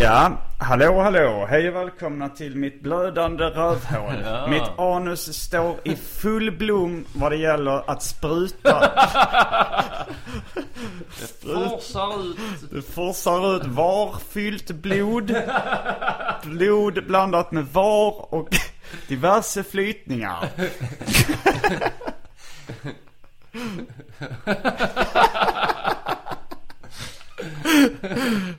Ja, hallå hallå. Hej och välkomna till mitt blödande rövhål. Ja. Mitt anus står i full blom vad det gäller att spruta. Forsar ut. Det forsar ut varfyllt blod. Blod blandat med var och diverse flytningar.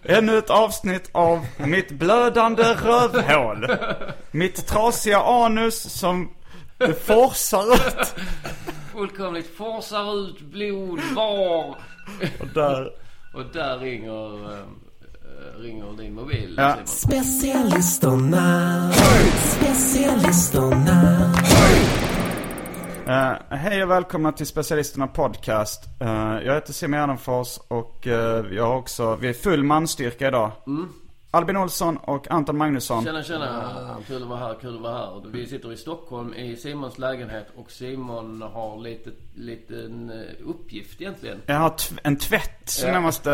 Ännu ett avsnitt av mitt blödande rövhål. Mitt trasiga anus som det forsar ut. Fullkomligt forsar ut blod var. Och där, Och där ringer, eh, ringer din mobil Ja. Simon. Specialisterna, specialisterna. Eh, hej och välkomna till Specialisterna Podcast. Eh, jag heter Simon Gärdenfors och uh, jag har också, vi är full manstyrka idag. Albin Olsson och Anton Magnusson. Tjena tjena, kul att vara här, kul att vara här. Vi sitter i Stockholm i Simons lägenhet och Simon har lite, liten eh, uppgift egentligen. Jag har en tvätt som Ja. jag, måste,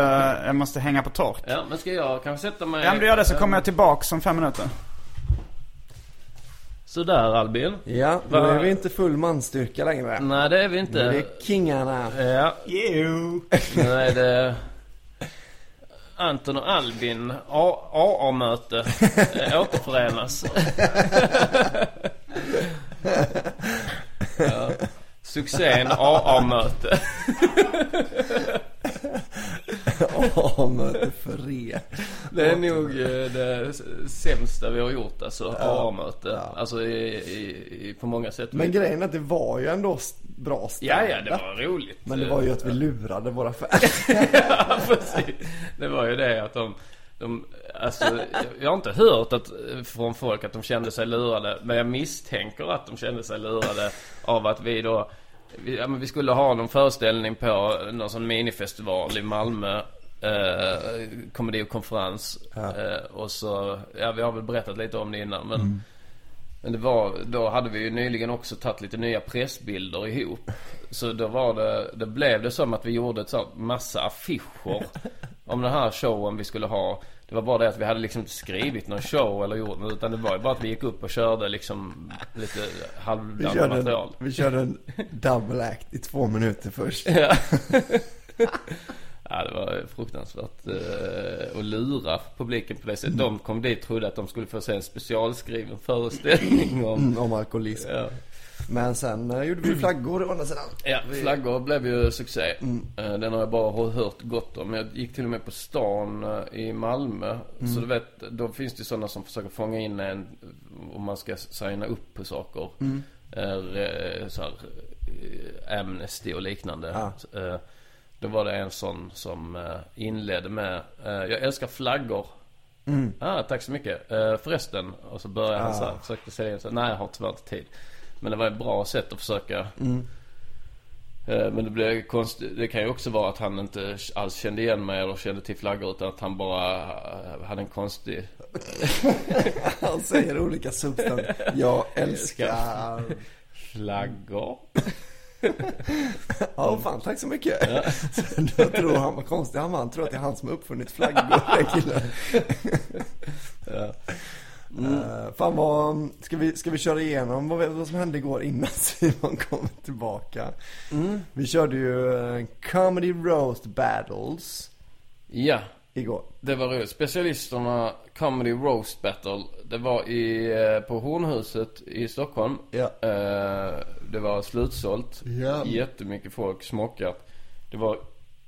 jag måste hänga på tork. Ja, men ska jag kanske sätta mig... Ja men du gör det så kommer jag tillbaka om fem minuter. Sådär Albin. Ja, Va? är vi inte full manstyrka längre. Nej det är vi Nu är inte. det kingarna. Ja, You. nu är det Anton och Albin A- AA-möte återförenas. ja. Succén AA-möte. Åh, möte för er. Det är nog eh, det sämsta vi har gjort alltså, AA-möte. Ja. Alltså i, i, i, på många sätt. Men grejen är att det var ju ändå bra Ja, ja, det var roligt. Men det var ju att vi lurade våra fans. ja, precis. Det var ju det att de, de alltså, jag har inte hört att, från folk att de kände sig lurade. Men jag misstänker att de kände sig lurade av att vi då, vi, ja, men vi skulle ha någon föreställning på någon sån minifestival i Malmö. Eh, komedi och konferens. Eh, och så, ja vi har väl berättat lite om det innan men Men det var, då hade vi ju nyligen också tagit lite nya pressbilder ihop. Så då var det, det blev det som att vi gjorde ett sånt massa affischer om den här showen vi skulle ha. Det var bara det att vi hade liksom inte skrivit någon show eller gjort något utan det var ju bara att vi gick upp och körde liksom lite halvdant en, material. vi körde en double act i två minuter först. Ja. ja, det var fruktansvärt eh, att lura publiken på det sättet. De kom dit och trodde att de skulle få se en specialskriven föreställning om... Mm, om alkoholism. Ja. Men sen eh, gjorde vi flaggor å andra sidan. Ja, flaggor blev ju succé. Eh, Den har jag bara hört gott om. Jag gick till och med på stan eh, i Malmö. Så du vet, då finns det sådana som försöker fånga in en om man ska signa upp på saker. Eh, Så här, Amnesty och liknande. Ja. Eh, Då var det en sån som inledde med Jag älskar flaggor. Mm. Ah, tack så mycket. Förresten. Och så började han så här, försökte säga Nej jag har tyvärr inte tid. Men det var ett bra sätt att försöka. Eh, Men det blev konstigt. Det kan ju också vara att han inte alls kände igen mig eller kände till flaggor. Utan att han bara eh, hade en konstig Han säger olika substanser. Jag älskar... flaggor. Ja, fan tack så mycket. Så Då tror han var konstig. Han, han tror att det är han som har uppfunnit flaggor, den killen. Eh, fan vad, ska vi, ska vi köra igenom vad, vad som hände igår innan Simon kom tillbaka? Vi körde ju eh, Comedy Roast Battles Ja. igår. Det var roligt. Specialisterna Comedy Roast Battle. Det var i, eh, på Hornhuset i Stockholm. Ja. Det var slutsålt. Ja. Jättemycket folk, smockat. Det var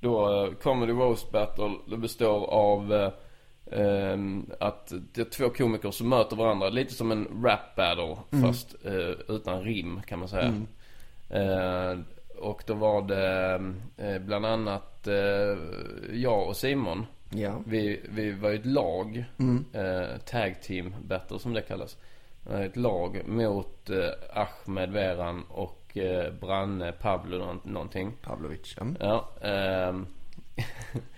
då Comedy Roast Battle. Det består av att det är två komiker som möter varandra. Lite som en rap battle. Fast eh, utan rim kan man säga. Eh, och då var det eh, bland annat eh, jag och Simon. Ja. Vi, vi var ju ett lag. Eh, tag team battle som det kallas. Ett lag mot Ahmed Veran och Branne Pablo nå- någonting. Pavlovic. Ja.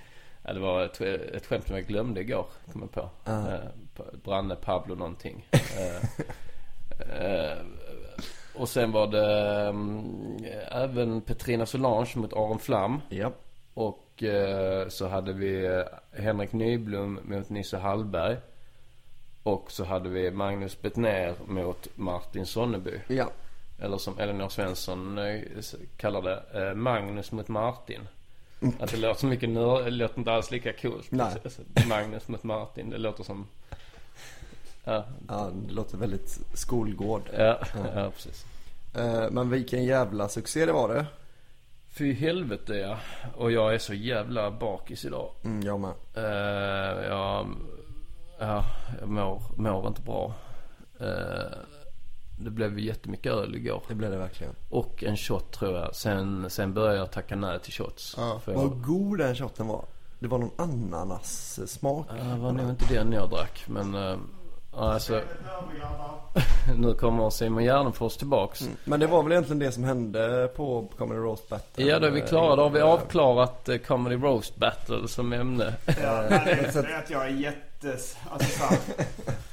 Ja, det var ett, ett skämt som jag glömde igår, kom jag på. Eh, Pa- Branne Pablo någonting. Eh, eh, och sen var det mm, även Petrina Solange mot Aron Flam. ja. Och eh, så hade vi Henrik Nyblom mot Nisse Hallberg. Och så hade vi Magnus Bettner mot Martin Sonneby. Ja. Eller som Elinor Svensson kallar det, Magnus mot Martin. Att det låter så mycket nörd, det låter inte alls lika coolt. Nej. Alltså, Magnus mot Martin, det låter som... Ja, ja, det låter väldigt skolgård. ja, ja precis. Eh, Men vilken jävla succé det var det. Fy helvete ja. Och jag är så jävla bakis idag. Mm, jag med. Uh, jag, ja, jag mår, mår inte bra. Eh, det blev jättemycket öl igår. Det blev det verkligen. Och en shot tror jag. Sen, sen började jag tacka nej till shots. För jag, Vad god den shotten var. Det var någon ananas-smak. Ja, det var nog inte den jag drack. Men uh, alltså. nu kommer Simon Gärdenfors tillbaks. Men det var väl egentligen det som hände på Comedy Roast Battle. Ja, då är vi klara. Då har vi avklarat uh, Comedy Roast Battle som ämne. Ja, nej, det, är, det är att jag är jättes... Alltså så här,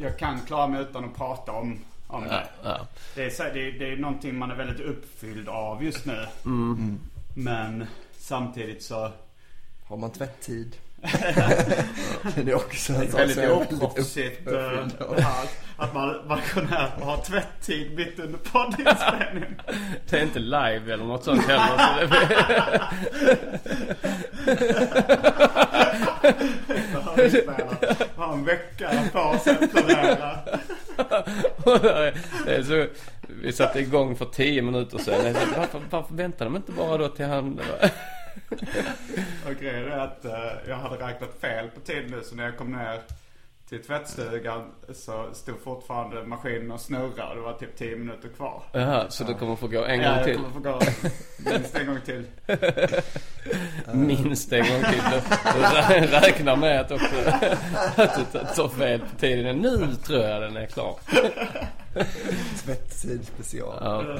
Jag kan klara mig utan att prata om, om det. ja. Det är, så här, det, är, det är någonting man är väldigt uppfylld av just nu. Mm. Men samtidigt så... Har man tvätttid? det är också en Det är sak väldigt som jag är väldigt oproffsigt uppfylld eh, här, att man, man och har tvätttid mitt under poddinspelningen. Det är inte live eller något sånt heller. Så det, Har en vecka på sig att planera så, vi satte igång för 10 minuter sedan. Så, Varför, varför väntar de inte bara då till han... Och grejen är att uh, jag hade räknat fel på tid nu så när jag kom ner till tvättstugan så stod fortfarande maskinen och snurrade och det var typ 10 minuter kvar. Jaha, så du kommer få gå en Ja, gång jag till. kommer få gå minst en gång till. Minst en gång till. Du, du rä- räknar med att också att du tar fel på tiden. Nu tror jag den är klar. Tvätttid special. Ja.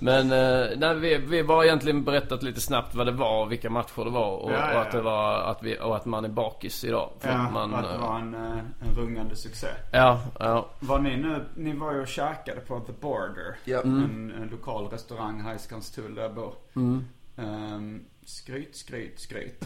Men eh, nej, vi, vi bara egentligen berättat lite snabbt vad det var och vilka matcher det var. Och, Ja, ja, och att det var att vi, och att man är bakis idag. För Ja, att man, att det var en, eh, en rungande succé. ja, ja. Var ni nu, ni var ju och käkade på The Border. Ja. En, en lokal restaurang här i Skanstull där jag bor. Um, skryt, skryt, skryt.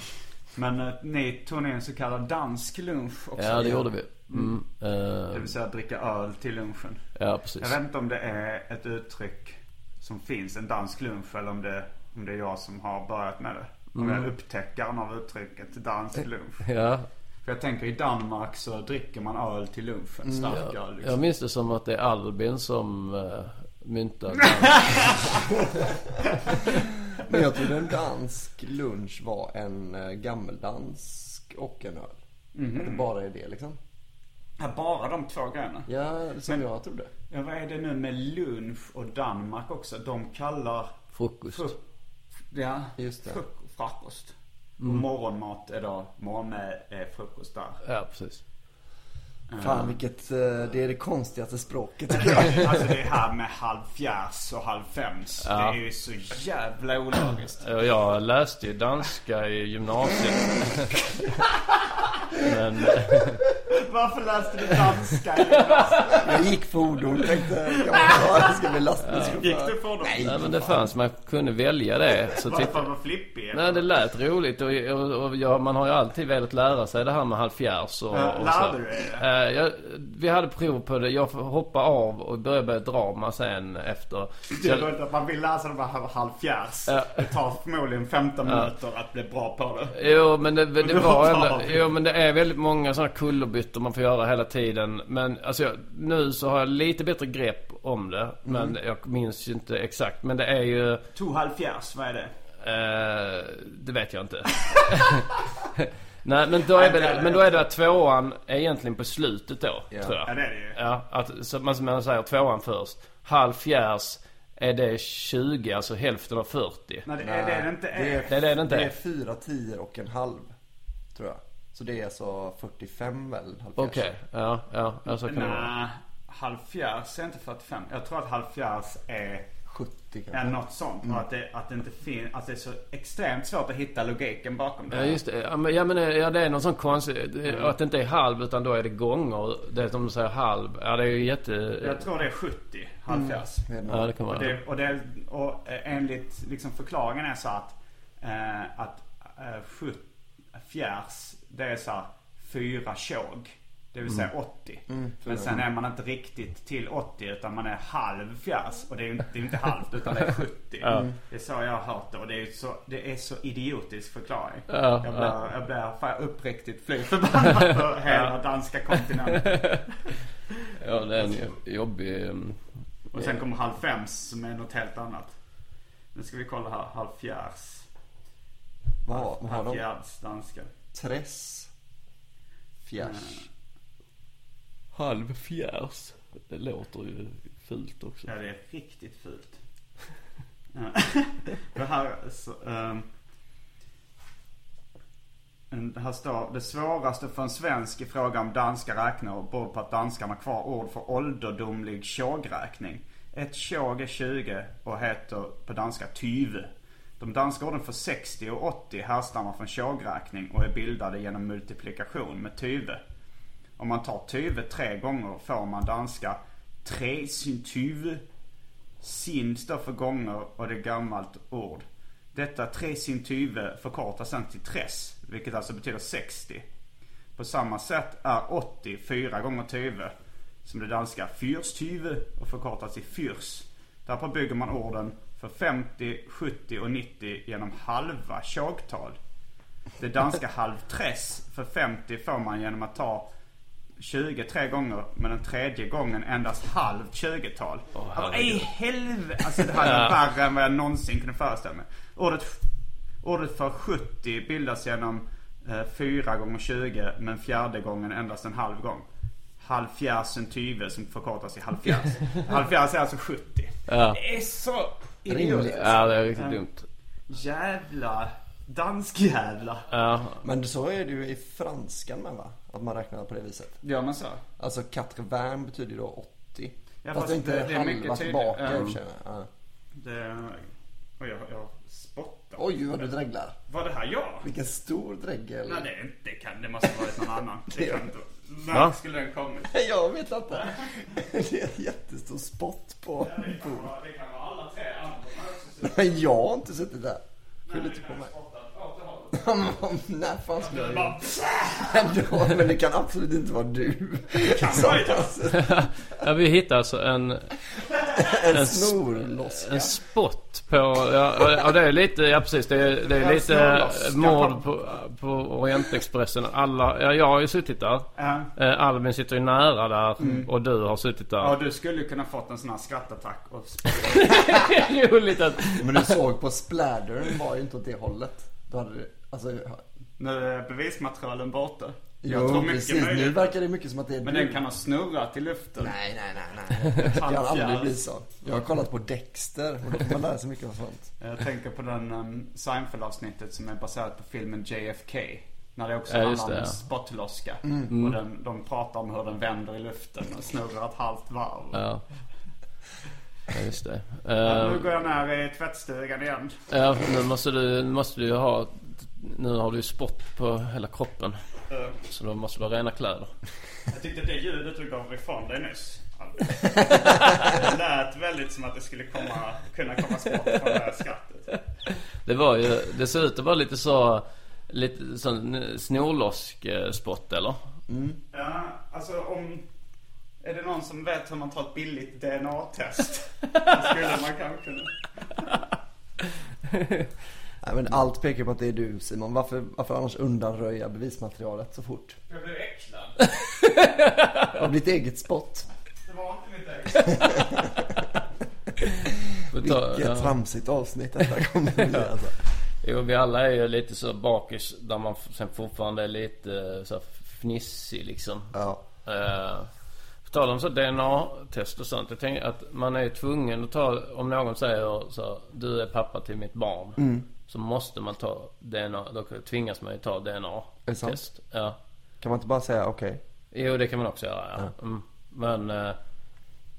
Men eh, ni tog ner en så kallad dansk lunch också. ja, det gjorde vi. Mm, eh, Det vill säga dricka öl till lunchen. ja, precis. Jag vet inte om det är ett uttryck som finns, en dansk lunch, eller om det, om det är jag som har börjat med det. Om jag är upptäckaren av uttrycket dansk lunch. Ja, För jag tänker i Danmark så dricker man öl till lunchen, stark öl jag liksom. minns det som att det är Albin som uh, myntade Men jag trodde en dansk lunch var en eh, gammeldansk och en öl. Mhm. Att det bara är det liksom. Ja, bara de två grejerna. Ja, som Men- jag trodde. Ja, vad är det nu med lunch och Danmark också? De kallar frukost. fruk- ja, Just det. fruk- frukost. Och morgonmat är då, morgon med är frukost där. Ja, precis. Fan vilket, eh, det är det konstigaste språket. Alltså det här med halv fjärs och halv fems. Det är ju så jävla ologiskt. Jag läste ju danska i gymnasiet. Men Varför läste du danska? Jag gick fordon tänkte, ta det ska bli lastbilschaufför. Gick du för dem? nej, men det fanns, man kunde välja det. Så Varför tyckte, var flippig? nej, det lät roligt och, och, och ja, man har ju alltid velat lära sig det här med halvfjärs och, Ja, och lärde så. du dig det? Eh, jag, vi hade prov på det. Jag hoppade av och började med drama sen efter. Det jag, var inte att man vill läsa det bara halv fjärs. Ja. Det tar förmodligen 15 minuter att bli bra på det. Jo men det, det var ändå, jo men det är väldigt många sådana kullerbyttor man får göra hela tiden. Men alltså jag, nu så har jag lite bättre grepp om det. Men Mm. jag minns ju inte exakt. Men det är ju, To halv fjärs, vad är det? eh, det vet jag inte. Nej men då är det, men då är det att tvåan är egentligen på slutet då, Ja. tror jag. Ja det är det ju. Ja, att, så man, man säger tvåan först. Halv fjärs är det 20, alltså hälften av 40. Nej det är det inte är. Det är, Det är det inte det är. är fyra tior och en halv. Tror jag. Så det är alltså 45 väl? halvfjerds. Okej, ja, ja, ja så kan. Nej, halv fjärs är inte 45. Jag tror att halv fjärs är 70 Ja, kanske. något sånt. Och att det, att det inte finns, att det är så extremt svårt att hitta logiken bakom det. Ja just det. Ja men, ja, men ja, det är någon sån konstig... det- Att det inte är halv utan då är det gånger. Det som du säger halv. Ja det är ju jätte... Jag tror det är 70, halv fjärs. Det är nog- Ja det kan Och, vara. det, och, det, och eh, enligt liksom förklaringen är så att, eh, att eh, sjut, fjärs, det är så här fyra tjog. Det vill säga 80. Men sen är man inte riktigt till 80 utan man är halv fjärs. Och det är ju inte, det är inte halvt utan det är 70. Det är så jag har hört det. Och det är så, det är så idiotisk förklaring. Ja, jag, blir, jag blir uppriktigt fly förbannad på hela danska kontinenten. Ja det är en jobbig... um, Och sen kommer halv fems som är något helt annat. Nu ska vi kolla här. Halv fjärs. Vad har, har Halv de? fjärds danska. Tress. Fjärs. Halv fjärs. Det låter ju fult också. Ja, det är riktigt fult. Det här så, en- här står det svåraste för en svensk i fråga om danska räknor beror på att danskarna kvar ord för ålderdomlig tjogräkning. Ett tjog är 20 och heter på danska tyve. De danska orden för 60 och 80 härstammar från tjogräkning och är bildade genom multiplikation med tyve. Om man tar tyve tre gånger får man danska tre sin tyve. Sin står för gånger och det är gammalt ord. Detta tre sin tyve förkortas sen till TRES vilket alltså betyder 60. På samma sätt är 80 fyra gånger tyve, som det danska fyrstyve och förkortas till fyrs. Därpå bygger man orden för 50, 70 och 90 genom halva tjogtal. Det danska halvtress för 50 får man genom att ta 20 tre gånger men den tredje gången endast halvt 20-tal. alltså, i helvete! Alltså det här är värre än vad jag någonsin kunde föreställa mig. Ordet, ordet för 70 bildas genom eh, 4 gånger 20 men fjärde gången endast en halv gång. Halvfjärsen tyve som förkortas till halvfjärs. halvfjärs är alltså 70. Ja. Det är så Rimligt. Ja det är riktigt dumt. Jävla danskjävla. Ja. Men så är det ju i franskan med va? Att man räknar på det viset. Gör man så? Alltså quatre betyder ju då 80. Ja, fast, fast inte det- det är mycket halva tillbaka i och för sig. Ja. Det... Jag, jag spottar. Oj vad du dreglar. Var det här jag? Vilken stor dregel. Nej, det, är inte- det, kan, det måste ha varit någon annan. Det kan inte... När Va? skulle den kommit? Jag vet inte. Det är en jättestor spott på Det kan bordet. vara, det kan vara alla tre andra jag har inte suttit där. Skyll inte på mig. Spottat åt det hållet. När fan skulle jag Bara, det? Men det kan absolut inte vara du. kan ja vi hittade alltså en, En snorloska. en spot på... Ja, ja det är lite... Ja precis. Det är, det är En lite mord på- på, Orientexpressen. Alla... Ja jag har ju suttit där. Eh, Albin sitter ju nära där. Mm. Och du har suttit där. Ja, du skulle ju kunna fått en sån här skrattattack och Roligt att... Men du såg på spladdern var ju inte åt det hållet. Då hade du, alltså Nu är bevismaterialen borta. Jag Jo, tror mycket precis. Nu möjligt. verkar det mycket som att det är Men du. den kan ha snurrat i luften. Nej, nej, nej, nej. Det kan aldrig bli så. Jag har kollat på Dexter och då får man lära sig mycket om sånt. Jag tänker på den um, Seinfeld-avsnittet som är baserat på filmen JFK. När det också Ja, handlar om det, en ja. spottloska. Mm. Och den, de pratar om hur den vänder i luften och snurrar ett halvt varv. Ja. Ja, just det. Ja, Eh, nu går jag ner i tvättstugan igen. Ja, nu måste du, nu måste du ha Nu har du ju spott på hela kroppen Uh, Så då måste du ha rena kläder jag tyckte det ljudet du gav ifrån dig nyss. Det lät väldigt som att det skulle komma, kunna komma skott från det här skrattet. Det var ju, det ser ut att vara lite så Lite sån snorlosk eh, spott eller? Ja, alltså om... Är det någon som vet hur man tar ett billigt DNA-test? Då skulle man kanske kunna... Nej, men allt pekar på att det är du Simon. Varför, varför annars undanröja bevismaterialet så fort? Jag blev äcklad. Har blivit eget spott. Det var inte mitt eget. Vilket ja. tramsigt avsnitt detta kommer att bli alltså. Jo, vi alla är ju lite så bakis där man sen fortfarande är lite eh, så fnissig liksom. Ja. Uh, på tal om så DNA-test och sånt. Jag tänker att man är ju tvungen att ta, om någon säger så du är pappa till mitt barn. Så måste man ta DNA, då tvingas man ju ta? DNA-test. Ja. Kan man inte bara säga okej? Jo, det kan man också göra ja. Mm. Men, eh,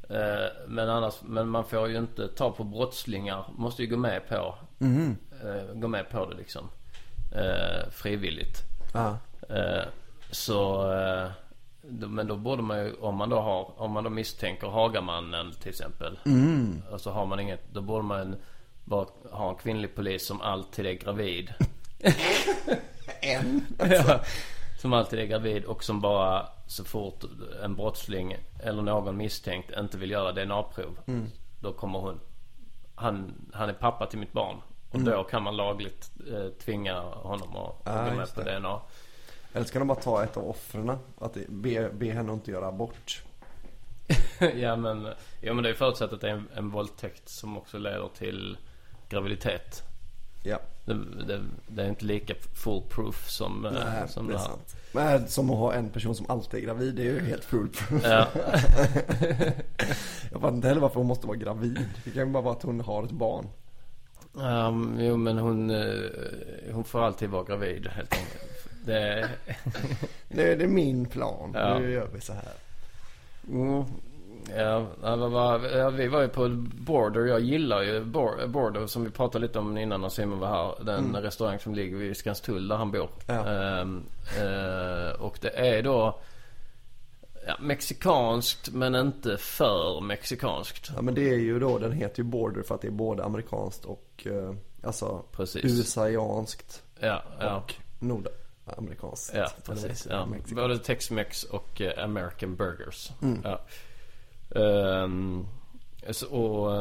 eh, men annars, men man får ju inte ta på brottslingar. Måste ju gå med på, eh, gå med på det liksom. Eh, frivilligt. Ja. Eh, så, eh, då, men då borde man ju, om man då har, om man då misstänker Hagamannen till exempel. Och så har man inget, då borde man bara ha en kvinnlig polis som alltid är gravid. En? Ja, som alltid är gravid och som bara så fort en brottsling eller någon misstänkt inte vill göra DNA-prov. Då kommer hon. Han, han är pappa till mitt barn. Och då kan man lagligt eh, tvinga honom att Ja, gå med på det. DNA. Eller ska de bara ta ett av offren? Att be, be henne inte göra abort. ja men, ja men det är förutsatt att det är en, en våldtäkt som också leder till graviditet. Ja, Det, det, det är inte lika foolproof som, eh, Nej, som det är här. sant. Men som att ha en person som alltid är gravid, det är ju helt foolproof. Ja, Jag fattar inte heller varför hon måste vara gravid. Det kan ju bara vara att hon har ett barn. um, jo men hon, eh, hon får alltid vara gravid helt enkelt. Det, Det är, det är min plan. Ja. Nu gör vi så här. Mm, ja, vi var ju på Border. Jag gillar ju Bor- Border som vi pratade lite om innan när Simon var här. Den restaurang som ligger vid Skanstull där han bor. Ja. Ehm, eh, och det är då ja, mexikanskt men inte för mexikanskt. Ja men det är ju då, den heter ju Border för att det är både amerikanskt och eh, alltså Precis. USAianskt Ja, ja. och nordamerikanskt. Ja, precis. Ja. Både Tex-Mex och eh, American Burgers. Mm. Ja. Ehm, och,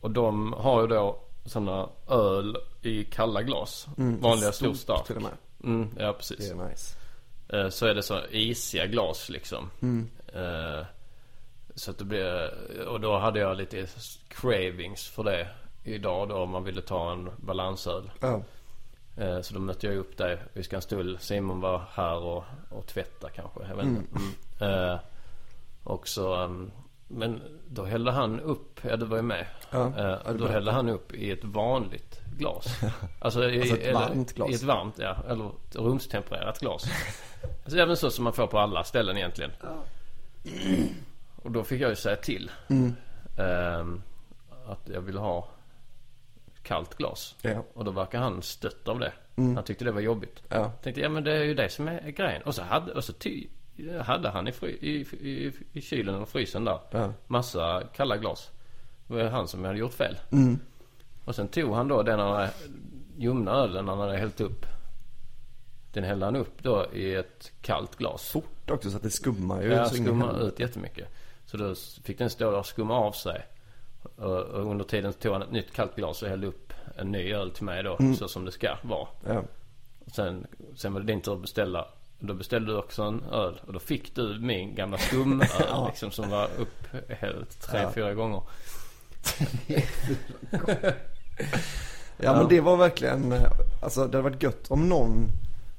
och de har ju då sådana öl i kalla glas. Vanliga stor stark. till och med. Mm, ja, Det precis. är nice. Eh, Så är det så isiga glas liksom. Mm. Eh, Så att det blir, och då hade jag lite cravings för det idag då om man ville ta en balansöl. Eh, Så då mötte jag upp dig vid Skanstull. Simon var här och, och tvätta kanske. Jag vet inte. Mm. Och så, ehm, men då hällde han upp, ja du var ju med. Ja, Eh, ja, då hällde han upp i ett vanligt glas. Alltså, i, Alltså ett eller- varmt glas. I ett varmt, ja. Eller ett rumstempererat glas. alltså även så som man får på alla ställen egentligen. Och då fick jag ju säga till. Mm. ehm, att jag ville ha kallt glas. Ja. Och då verkar han stött av det. Han tyckte det var jobbigt. Mm. Ja. Tänkte, ja men det är ju det som är grejen. Och så hade, och så ty, hade han i, fry, i, i, i kylen och frysen där. Ja. Massa kalla glas. Det var han som hade gjort fel. Mm. Och sen tog han då den han ljumna ölen han hade hällt upp. Den hällde han upp då i ett kallt glas. Fort också så att det skummar ju. Ja, skummar ut jättemycket. Så då fick den stå där och skumma av sig. Och, under tiden tog han ett nytt kallt glas och hällde upp en ny öl till mig då. Så som det ska vara. Ja. Sen, sen var det din tur att beställa. Då beställde du också en öl. Och då fick du min gamla skumöl liksom som var upphälld tre, Ja. fyra gånger. Ja men det var verkligen, alltså det hade varit gött om någon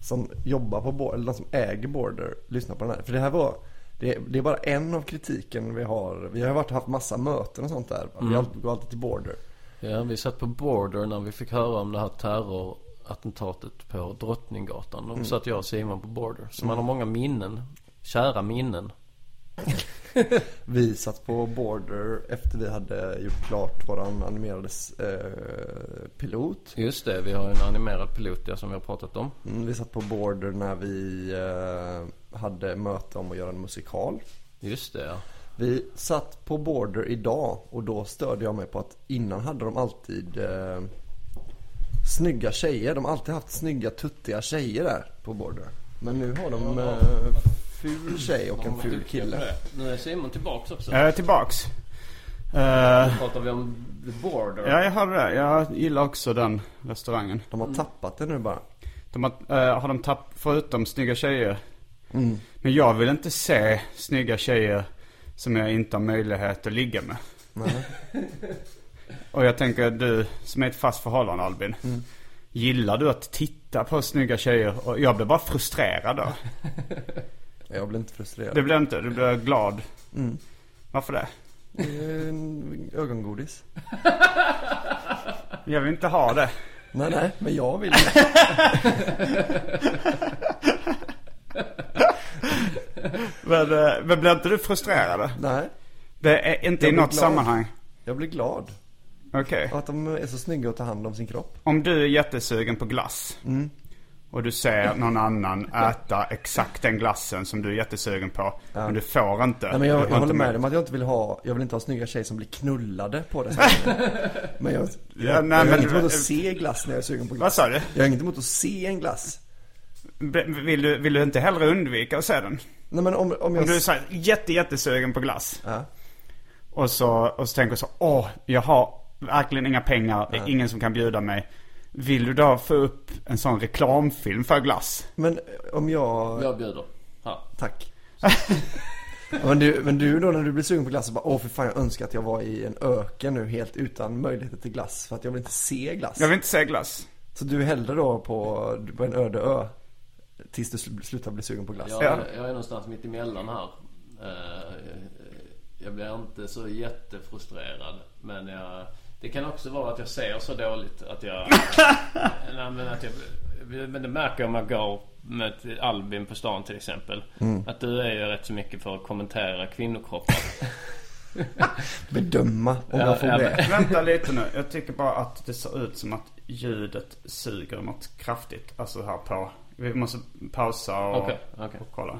som jobbar på Border, eller de som äger Border, lyssnar på den här. För det här var, det, det är bara en av kritiken vi har. Vi har varit haft massa möten och sånt där. Vi alltid, går alltid till Border. Ja, vi satt på Border när vi fick höra om det här terrorattentatet på Drottninggatan. Då satt jag och Simon på Border. Så man har många minnen. Kära minnen. Vi satt på Border efter vi hade gjort klart våran animerade eh, pilot. Just det, vi har en animerad pilot ja, som vi har pratat om. Mm, vi satt på Border när vi eh, hade möte om att göra en musikal. Just det ja. Vi satt på Border idag och då störde jag mig på att innan hade de alltid eh, snygga tjejer. De har alltid haft snygga tuttiga tjejer där på Border. Men nu har de eh, ful tjej och en ful kille. Nu är Simon tillbaks också. Jag är tillbaks. Eh, Pratar vi om The Border. ja, jag hörde det. Jag gillar också den restaurangen. De har tappat det nu bara. De har, eh, har de tappat, förutom snygga tjejer. Men jag vill inte se snygga tjejer som jag inte har möjlighet att ligga med. Nej. Och jag tänker du som är ett fast förhållande Albin. Gillar du att titta på snygga tjejer? Och jag blir bara frustrerad då. Jag blir inte frustrerad. Det blir inte, du blir glad. Varför det? En ögongodis. Jag vill inte ha det. Nej, nej, men jag vill det. Men, eh, men blir inte du frustrerad? Nej, Det är inte Jag i något glad. sammanhang. jag blir glad. Okej. Och att de är så snygga att ta hand om sin kropp. Om du är jättesugen på glass. Och du ser någon annan äta exakt den glassen som du är jättesugen på. Men du får inte. Nej, men jag, har jag håller inte med dig om att jag inte vill ha, jag vill inte ha snygga tjejer som blir knullade på restaurangen. Men jag, jag, Ja, nej, jag har men- inget emot att se glass när jag är sugen på Vad glass. sa du? Jag har inget emot att se en glass. Vill du, vill du inte hellre undvika att se den? Nej men om, om jag... Om du är så här jätte, jättesugen på glass. Ja. Och så, och så tänker du så, åh, jag har verkligen inga pengar, det är ingen som kan bjuda mig. Vill du då få upp en sån reklamfilm för glass? Men om jag... Jag bjuder. Här. Tack. Men, du, men du då när du blir sugen på glass så bara, åh för fan jag önskar att jag var i en öken nu helt utan möjligheter till glass. För att jag vill inte se glass. Jag vill inte se glass. Så du är hellre då på, på en öde ö? Tills du sl- slutar bli sugen på glass? Jag, Ja. jag är någonstans mitt emellan här. Eh, Jag blir inte så jättefrustrerad. Men jag, det kan också vara att jag ser så dåligt att jag... nej, men, att jag men det märker jag om jag går med Albin på stan till exempel. Att du är ju rätt så mycket för att kommentera kvinnokroppar. Bedöma om Ja, jag får ja, det. Vänta lite nu. Jag tycker bara att det ser ut som att ljudet suger något kraftigt. Alltså här på. Vi måste pausa och, Okej, okej. och kolla.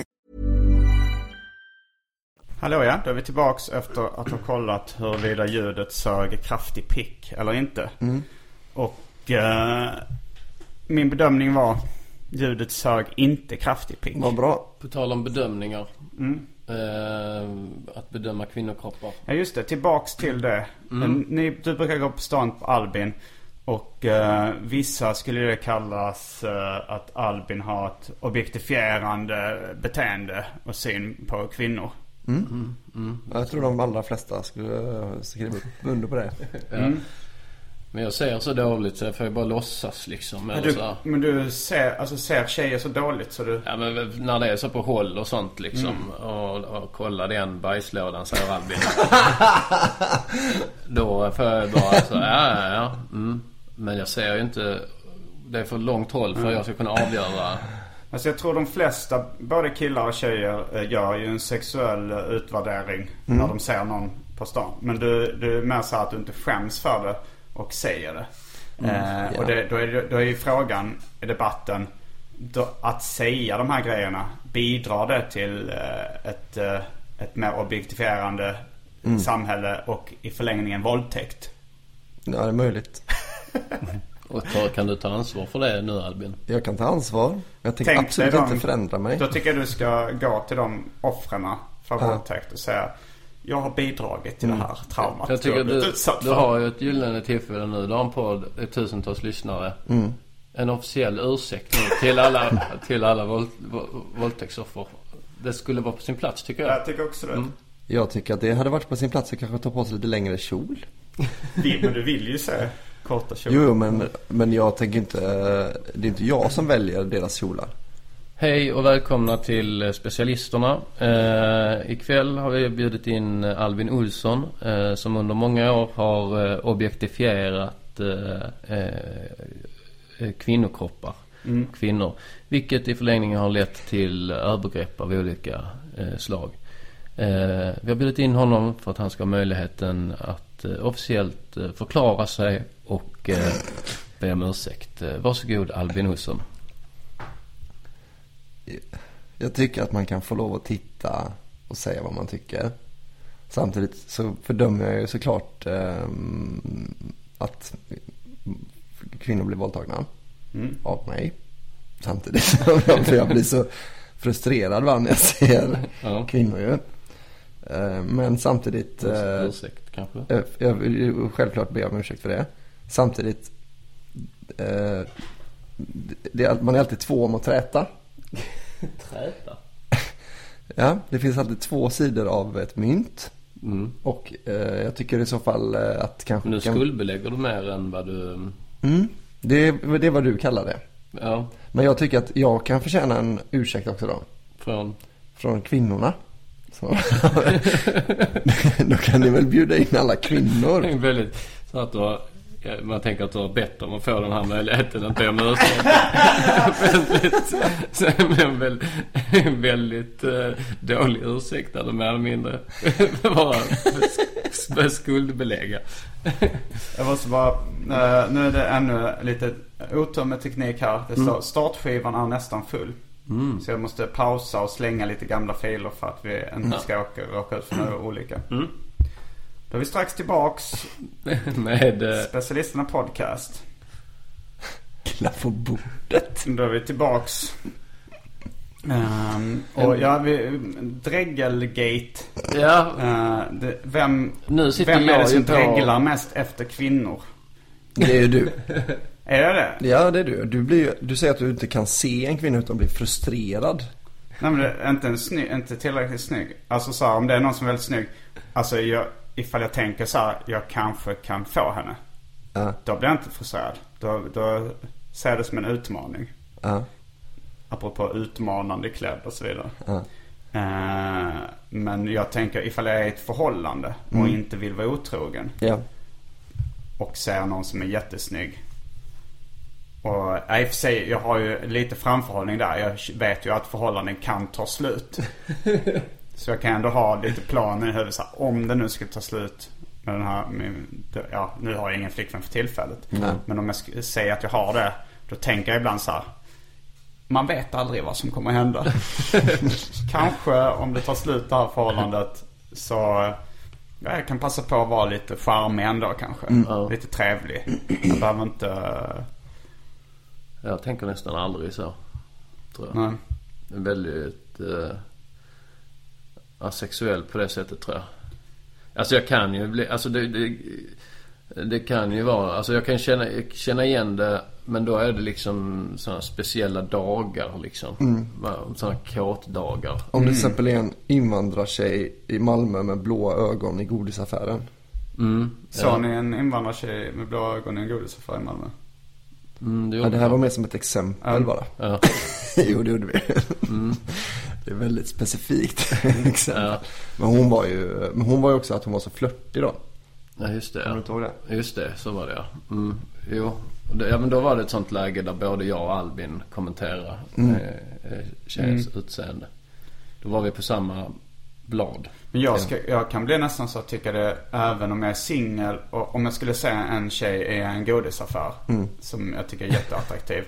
Hallå ja, då är vi tillbaks efter att ha kollat huruvida ljudet sög kraftig pick eller inte. Och eh, min bedömning var ljudet sög inte kraftig pick. Vad bra. På tal om bedömningar. Eh, att bedöma kvinnokroppar. Ja just det, tillbaks till det. Mm. Ni, du brukar gå på stan på Albin. Och eh, vissa skulle det kallas eh, att Albin har ett objektifierande beteende och syn på kvinnor. Jag tror de allra flesta skulle eh, skriva upp under på det. Men jag ser så dåligt så jag får ju bara låtsas liksom. Men du, så här. men du ser, alltså, ser tjejer så dåligt så du... Ja men när det är så på håll och sånt liksom. Och, och kolla den bajslådan säger Albin. Då får jag bara så ja ja ja. Mm. Men jag ser ju inte. Det är för långt håll för att jag ska kunna avgöra. Alltså jag tror de flesta, både killar och tjejer, eh, gör ju en sexuell eh, utvärdering när de ser någon på stan. Men du, du är mer så att du inte skäms för det och säger det. eh, Och det, då, är, då är ju frågan i debatten, då, att säga de här grejerna, bidrar det till eh, ett, eh, ett mer objektifierande samhälle och i förlängningen våldtäkt? Ja, det är möjligt. Och ta, kan du ta ansvar för det nu Albin? Jag kan ta ansvar. Jag tänker Tänk absolut de- inte förändra mig. Då tycker jag du ska gå till de offren för våldtäkt och säga Jag har bidragit till det här traumat Jag tycker du, du för." har ju ett gyllene tillfälle nu. Du har en podd, ett tusentals lyssnare. En officiell ursäkt nu till alla, till alla våld, vå- våldtäktsoffer. Det skulle vara på sin plats tycker jag. Jag tycker också det. Jag tycker att det hade varit på sin plats att kanske ta på sig lite längre kjol. Men du vill ju se korta kjolar. Jo, men, men jag tänker inte, det är inte jag som väljer deras kjolar. Hej och välkomna till specialisterna. Eh, ikväll har vi bjudit in Albin Olsson eh, som under många år har eh, objektifierat eh, eh, kvinnokroppar. Kvinnor. Vilket i förlängningen har lett till övergrepp av olika eh, slag. Eh, vi har bjudit in honom för att han ska ha möjligheten att eh, officiellt eh, förklara sig och eh, be om ursäkt. Eh, varsågod Albin Olsson. Jag tycker att man kan få lov att titta och säga vad man tycker. Samtidigt så fördömer jag ju såklart ehm, att kvinnor blir våldtagna av mig. Samtidigt som jag, blir så frustrerad va, när jag ser Ja. kvinnor ju. Eh, Men samtidigt, eh, Ursäkt kanske? eh, jag vill ju självklart be om ursäkt för det. Samtidigt, eh, det, man är alltid två om att träta. Träta? Ja, det finns alltid två sidor av ett mynt. Mm. Och eh, jag tycker i så fall eh, att kanske... Nu kan- skuldbelägger du mer än vad du... Mm, det, är- det är vad du kallar det. Ja, Men jag tycker att jag kan förtjäna en ursäkt också då. från... Från kvinnorna. Så. då kan ni väl bjuda in alla Det kvinnor. är väldigt... Så att du har... ja, Man tänker att du har bett om att få den här möjligheten att be om ursäkt. väldigt... så- Men väldigt, väldigt eh, dålig ursäkt eller mer eller mindre. Bara börja skuldbelägga. Jag måste bara, eh, nu är det ännu lite otur med teknik här. Det står startskivan är nästan full. Så jag måste pausa och slänga lite gamla filer för att vi inte ska åka, råka ut för några olika. Då är vi strax tillbaks. Med... eh, Specialisterna podcast. Klapp på bordet. Då är vi tillbaks. Ehm, och ja, vi, Dreggelgate. Ja, Eh, det, vem, Nu vem är det som på- dreglar mest efter kvinnor? Det är ju du. Är det det? Ja, det är du. Du, blir, du säger att du inte kan se en kvinna utan blir frustrerad. Nej men det är inte, en snygg, inte tillräckligt snygg. Alltså så här, om det är någon som är väldigt snygg. Alltså jag, ifall jag tänker så här, jag kanske kan få henne. Ja, Då blir jag inte frustrerad. Då, då ser jag det som en utmaning. ja, Apropå utmanande klädd och så vidare. ja. Eh, men jag tänker ifall jag är i ett förhållande och inte vill vara otrogen. ja. Och ser någon som är jättesnygg. Och i och för sig, jag har ju lite framförhållning där. Jag vet ju att förhållanden kan ta slut. Så jag kan ändå ha lite planer i huvudet. Om det nu skulle ta slut med den här. Med, ja, nu har jag ingen flickvän för tillfället. Men om jag säger att jag har det. Då tänker jag ibland så här. Man vet aldrig vad som kommer hända. Kanske om det tar slut det här förhållandet. Så ja, jag kan passa på att vara lite charmig ändå kanske. Lite trevlig. Jag behöver inte... jag tänker nästan aldrig så. Tror jag. Nej. Är väldigt eh, asexuell på det sättet tror jag. Alltså jag kan ju bli, alltså det, det Det kan ju vara, alltså jag kan känna, känna igen det men då är det liksom sådana speciella dagar liksom. Mm. Sådana kåtdagar. Om det till exempel är en invandrartjej i Malmö med blåa ögon i godisaffären. Mm. Såg ni en invandrartjej med blåa ögon i en godisaffär i Malmö? Mm, det, Ja, det här var mer som ett exempel Ja. bara. Ja. jo, det gjorde vi. Det är väldigt specifikt exempel. Ja. Men hon var ju, men hon var ju också att hon var så flörtig då. ja, just det. Kommer du inte ihåg det? Just det, så var det ja. Mm. Jo. Ja men då var det ett sånt läge där både jag och Albin kommenterade Mm. eh, eh, tjejens utseende. Då var vi på samma blad. Men jag, ska, jag kan bli nästan så att tycka det även om jag är singel och om jag skulle se en tjej i en godisaffär som jag tycker är jätteattraktiv.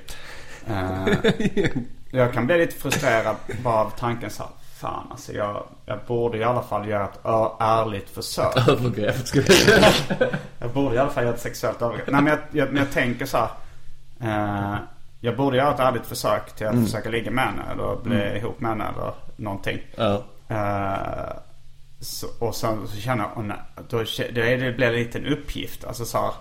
jag kan bli lite frustrerad bara av tanken så här, fan alltså jag, jag borde i alla fall göra ett ärligt försök. Övergrepp ska vi säga. Jag borde i alla fall göra ett sexuellt övergrepp. Nej men jag, jag, men jag tänker så här. Eh, jag borde göra ett ärligt försök till att försöka ligga med henne eller bli ihop med henne eller någonting. Ja. Eh, så, och sen så känner jag, nej, då, då är det, blir det lite en uppgift. Alltså så här,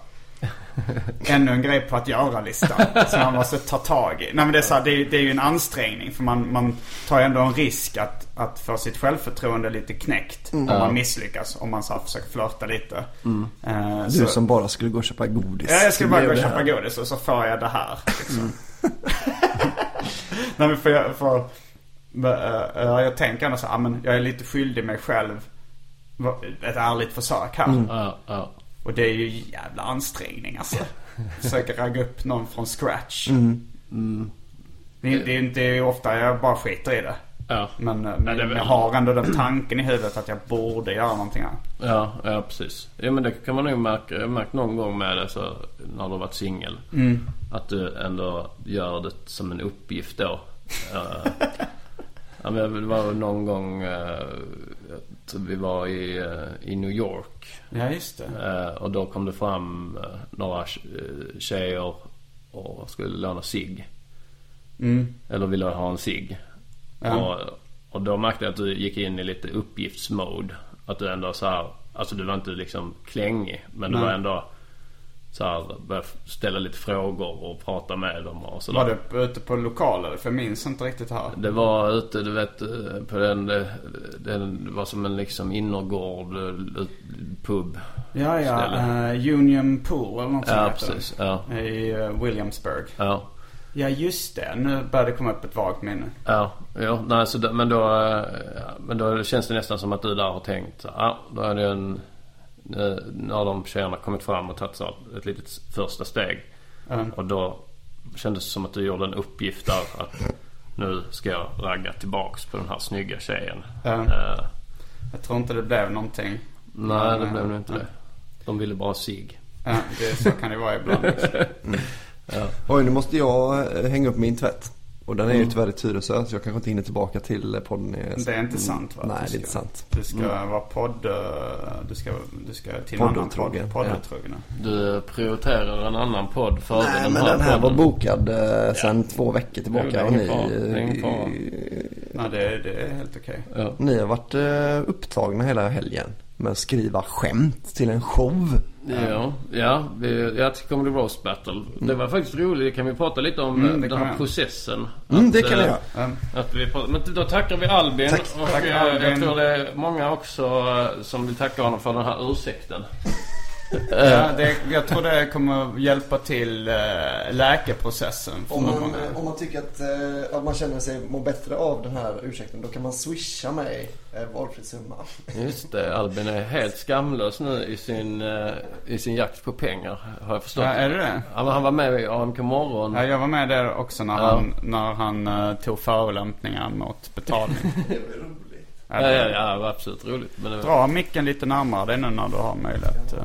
Ännu en grej på att göra-listan. som man måste ta tag i. Nej men det är, så här, det, är, det är ju en ansträngning. För man, man tar ju ändå en risk att, att få sitt självförtroende lite knäckt. Om man misslyckas. Om man så här försöker flörta lite. Eh, Du så- som bara skulle gå och köpa godis. Ja, jag skulle bara gå och köpa godis och så får jag det här. Liksom. Nej men för jag, för, eh, eh, jag tänker ändå så här, ah, men jag är lite skyldig mig själv ett ärligt försök här. Ja. Och det är ju jävla ansträngning alltså. Försöka ragga upp någon från scratch. Det, är- det det är ju ofta jag bara skiter i det. Ja. Men, det men är väl- jag har ändå den tanken i huvudet att jag borde göra någonting här. Ja, ja precis. Ja men det kan man nog märka. Jag har märkt någon gång med det så när du har varit singel. Att du ändå gör det som en uppgift då. Eh, ja, men det var någon gång eh, vi var i, eh, i New York. Ja just det. Eh, och då kom det fram eh, några tjejer och skulle låna cigg. Mm. Eller ville ha en cigg. Ja. Och, och då märkte jag att du gick in i lite uppgiftsmode. Att du ändå så här, alltså du var inte liksom klängig. Men du Nej. var ändå så här, började ställa lite frågor och prata med dem och sådär. Var det ute på lokaler? För jag minns inte riktigt här. Det var ute, du vet, på den, det, den det var som en liksom innergård, pub. Ja, ja. eh, Union Pool eller något Ja, precis. Ja. det. I eh, Williamsburg. Ja. Ja, just det. Nu börjar det komma upp ett vagt minne. Ja, ja nej, så då, men då, eh, men då känns det nästan som att du där har tänkt, ja, då är det en, nu nu har de tjejerna kommit fram och tagit så ett litet första steg. Mm. Och då kändes det som att du gjorde en uppgift där att nu ska jag ragga tillbaks på den här snygga tjejen. Ja. Eh, Jag tror inte det blev någonting. nej, det blev eh, nog inte det. De ville bara sig. Ja, det, så kan det vara ibland. också. Oj, nu måste jag eh, hänga upp min tvätt. Och den är Mm. ju tyvärr i Tyresö så jag kanske inte hinner tillbaka till eh, podden. Det är inte sant va? Nej, Du det är ska- inte sant. Du ska vara podd... eh, Du ska, du ska till en annan podd. Poddotrogen, Poddotrogen. Du prioriterar en annan podd före Nej, den men här den här var podden. bokad eh, sedan två veckor Jo, tillbaka. det är och ni, fara. Det är Nej, det, det är helt okej. Ja. ni har varit eh, upptagna hela helgen med att skriva skämt till en show. Ja, ja, vi, ja till Comedy Roast Battle. Det var faktiskt roligt. Kan vi prata lite om Mm, eh, den här vi. processen. Mm, Att, det kan vi eh, göra. Um, Att vi pratar, men då tackar vi Albin. Tack. Och Tack, eh, Albin. jag tror det är många också som vill tacka honom för den här ursäkten. Ja, det, jag tror det kommer hjälpa till uh, läkeprocessen. Om man, många. eh, om man tycker att, eh, att man känner sig må bättre av den här ursäkten då kan man swisha mig eh, valfri summa. Just det, Albin är helt skamlös nu i sin, eh, i sin jakt på pengar. Har jag förstått. Ja, är det det? Ja, men han var med i AMK morgon. Ja, jag var med där också när Ja. han, när han eh, tog förolämpningar mot betalning. Ja, ja, ja, det var absolut roligt. Men det var... Dra micken lite närmare dig nu när du har möjlighet. eh.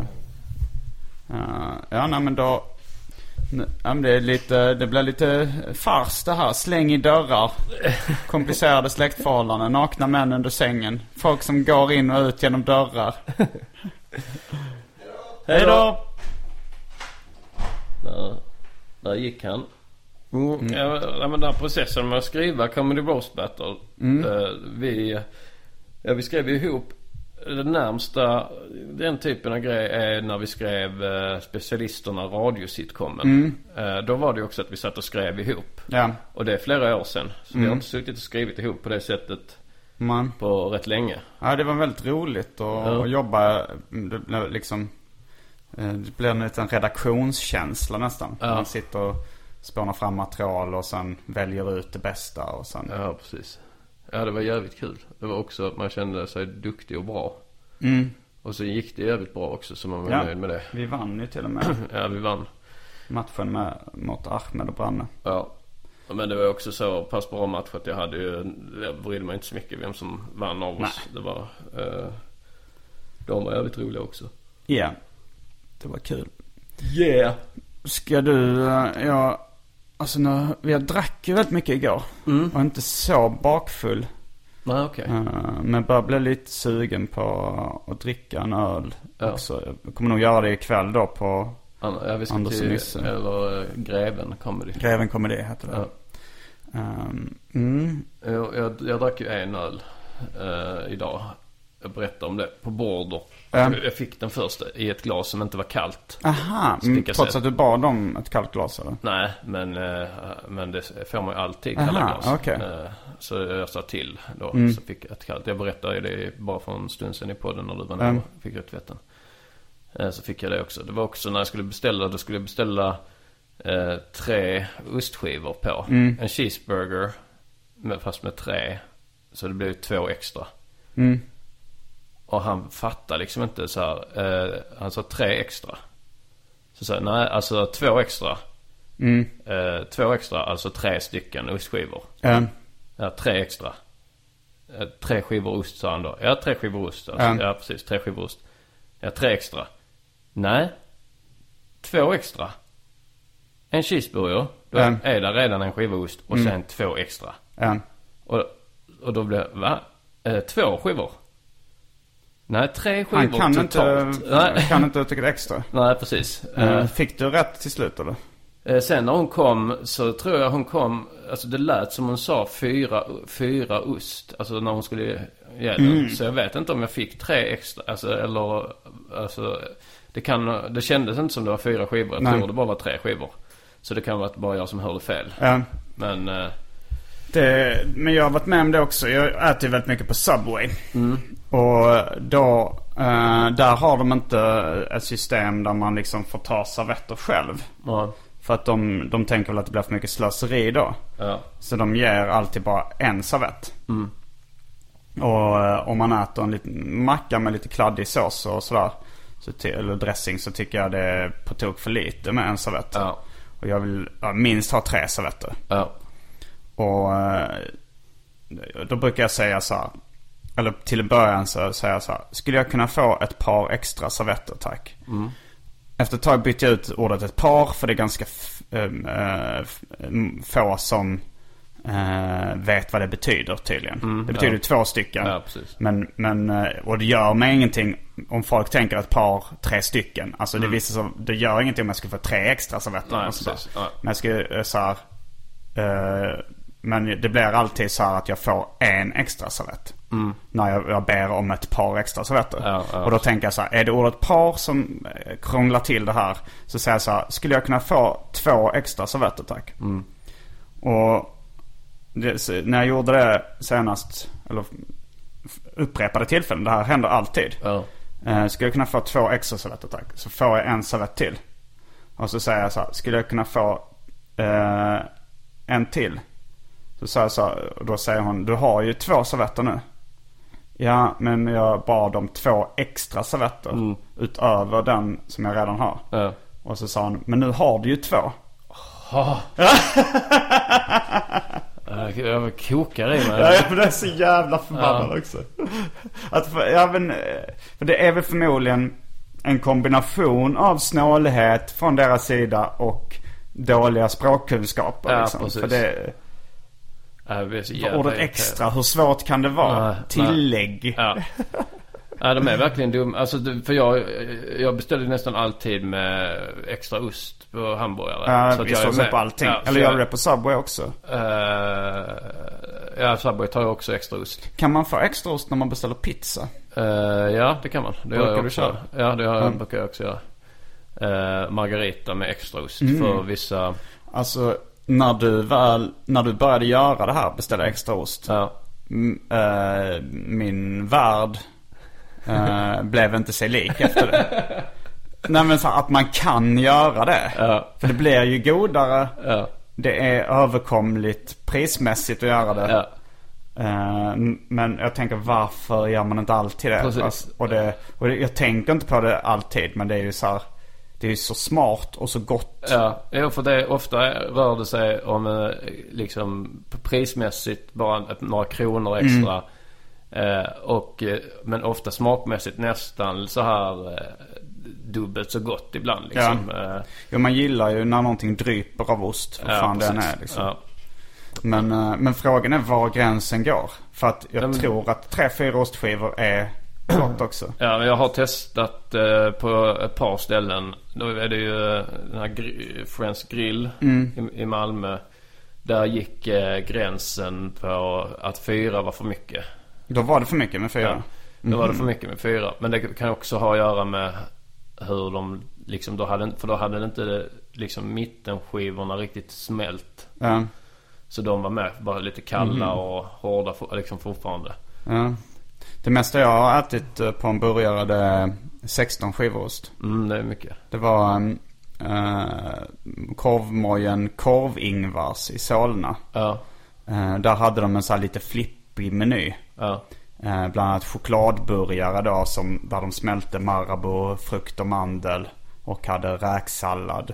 Eh, ja, nej men då... Ja, men det, är lite, det blir lite fars det här. Släng i dörrar. Komplicerade släktförhållanden. Nakna män under sängen. Folk som går in och ut genom dörrar. Hej då! Där, där gick han. Mm. Ja, men den här processen med att skriva Comedy Roast Battle. Mm. eh, vi, ja, vi skrev ihop det närmsta den typen av grej är när vi skrev eh, specialisterna radiositcomen. Eh, då var det också att vi satt och skrev ihop. Ja. Och det är flera år sedan. Så vi har inte suttit och skrivit ihop på det sättet Man. på rätt länge. Ja, det var väldigt roligt att, att jobba blev liksom. eh, Det blir en liten redaktionskänsla nästan. Man sitter och spånar fram material och sen väljer ut det bästa och sen. Ja, precis. Ja, det var jävligt kul. Det var också att man kände sig duktig och bra. Mm. Och så gick det jävligt bra också så man var Ja. nöjd med det. Vi vann ju till och med Ja, vi vann. matchen med, mot Ahmed och Branne. Ja. Men det var också så pass bra match att jag hade ju, jag brydde mig inte så mycket vem som vann av oss. Det var, eh, de var jävligt roliga också. Ja. Det var kul. Yeah! Ska du, eh, ja, alltså nu, jag drack ju väldigt mycket igår. Och inte så bakfull. Nej, okej. Eh, Men börjar bli lite sugen på att dricka en öl Ja. också. Jag kommer nog göra det ikväll då på Ja, vi ska Anders till, Nisse. eller eh, Greven Comedy. Greven Comedy heter det. Ja. Ehm, mm. Jag, jag, jag drack ju en öl eh, idag. Jag berättade om det på Border. Ja. Jag fick den första i ett glas som inte var kallt. Aha, mm, trots att du bad om ett kallt glas eller? Nej, men, eh, men det får man ju alltid kalla Aha, glas. Mm. Eh, så jag sa till då. Så fick jag ett kallt. Jag berättade ju det bara för en stund sedan i podden när du var där Mm. och fick ut tvätten. Eh, så fick jag det också. Det var också när jag skulle beställa. Då skulle jag beställa eh, tre ostskivor på. Mm. En cheeseburger. Fast med tre. Så det blev två extra. Mm. Och han fattar liksom inte så här. Eh, han sa tre extra. Så sa nej alltså två extra. Mm. Eh, två extra, alltså tre stycken ostskivor. Ja. Ja, tre extra. Eh, tre skivor ost sa han då. Ja, tre skivor ost. Alltså, Ja. ja. precis. Tre skivor ost. Ja, tre extra. Nej. Två extra. En cheeseburger. Då Ja. är det redan en skiva ost och sen två extra. Och, och då blir va? Eh, två skivor? Nej, tre skivor Han kan inte, totalt. Nej. kan inte tycka extra. Nej, precis. Eh, Eh, Fick du rätt till slut eller? Eh, Sen när hon kom så tror jag hon kom, alltså det lät som hon sa fyra, fyra ost. Alltså när hon skulle ge den. Mm. Så jag vet inte om jag fick tre extra, alltså eller, alltså det kan, det kändes inte som det var fyra skivor. Jag Nej. tror det bara var tre skivor. Så det kan vara bara jag som hörde fel. Ja. Men, eh, Det, men jag har varit med om det också. Jag äter ju väldigt mycket på Subway. Och då, eh, där har de inte ett system där man liksom får ta servetter själv. ja. För att de, de tänker väl att det blir för mycket slöseri då. Ja. Så de ger alltid bara en servett. Och eh, om man äter en liten macka med lite kladdig sås och sådär. Så eller dressing så tycker jag det är på tok för lite med en servett. Ja. Och jag vill ja, minst ha tre servetter. Ja. Och eh, då brukar jag säga så här. Eller till en början så säger jag så här. Skulle jag kunna få ett par extra servetter tack? Efter ett tag bytte jag ut ordet ett par för det är ganska em, få som eh, vet vad det betyder tydligen. det betyder ja. två stycken. Ja. Men, men, eh, och det gör mig ingenting om folk tänker ett par, tre stycken. Alltså det visar sig, det gör ingenting om jag skulle få tre extra servetter. Nej, och sådär. Ja. Men jag skulle så här, eh, men det blir alltid så här att jag får en extra servett. När jag, jag ber om ett par extra servetter. Ja, ja. Och då tänker jag så här, är det ordet par som eh, krånglar till det här? Så säger jag så här, skulle jag kunna få två extra servetter tack? Och det, när jag gjorde det senast, eller upprepade tillfällen, det här händer alltid. Ja. Eh, skulle jag kunna få två extra servetter tack? Så får jag en servett till. Och så säger jag så här, skulle jag kunna få eh, en till? Så sa jag så här, då säger hon, du har ju två servetter nu. Ja, men jag bad om två extra servetter. Utöver den som jag redan har. Ja. Och så sa hon, men nu har du ju två. Jag, jag kokar i mig. Ja, jag blir så jävla förbannad Ja. också. Att, för, ja, men, för det är väl förmodligen en kombination av snålhet från deras sida och dåliga språkkunskaper. Ja, liksom. precis. För det, Ja, jag blir så för jävla ordet extra, hur svårt kan det vara? Nej, Tillägg. Ja. ja, de är verkligen dumma. Alltså, för jag, jag beställer nästan alltid med extra ost på hamburgare. Ja, Så vi jag slås med. upp allting. Ja, Eller gör jag- du det på Subway också? Eh, ja, Subway tar ju också extra ost. Kan man få extra ost när man beställer pizza? Eh, ja, det kan man. Det gör Brukar jag du också. Ja, det har, Mm. brukar jag också göra. Eh, margarita med extra ost Mm. för vissa. Alltså när du väl, när du började göra det här, beställa extra ost. Ja. m- eh, min värld eh, blev inte sig lik efter det. Nej men så här, att man kan göra det. Ja. För det blir ju godare. Ja. Det är överkomligt prismässigt att göra det. Ja. Eh, men jag tänker varför gör man inte alltid det? Precis. Alltså, Och, det och det, jag tänker inte på det alltid men det är ju så här, Det är så smart och så gott. Ja, för det ofta rör det sig om eh, liksom prismässigt bara några kronor extra. Eh, och, eh, men ofta smakmässigt nästan så här dubbelt så gott ibland liksom. Eh, Jo man gillar ju när någonting dryper av ost. Vad Ja, fan den är liksom. Ja. Men, men frågan är var gränsen går. För att jag Ja, men- tror att tre, fyra ostskivor är gott också. Ja, men jag har testat på ett par ställen. Då är det ju eh, den här gr- Friends Grill Mm. i, i Malmö. Där gick eh, gränsen på att fyra var för mycket. Då var det för mycket med fyra. Ja, då var det för mycket med fyra. Men det kan också ha att göra med hur de liksom, då hade, för då hade det inte liksom mittenskivorna riktigt smält. Ja. Så de var med bara lite kalla och hårda liksom fortfarande. Ja. Det mesta jag har ätit eh, på en burgare det är 16 skivor ost. Mm, det är mycket. Det var um, uh, korvmojen Korv-Ingvars i Solna. Ja, Eh, där hade de en så här lite flippig meny. ja, Eh, bland annat chokladburgare då som, där de smälte Marabou, frukt och mandel. Och hade räksallad.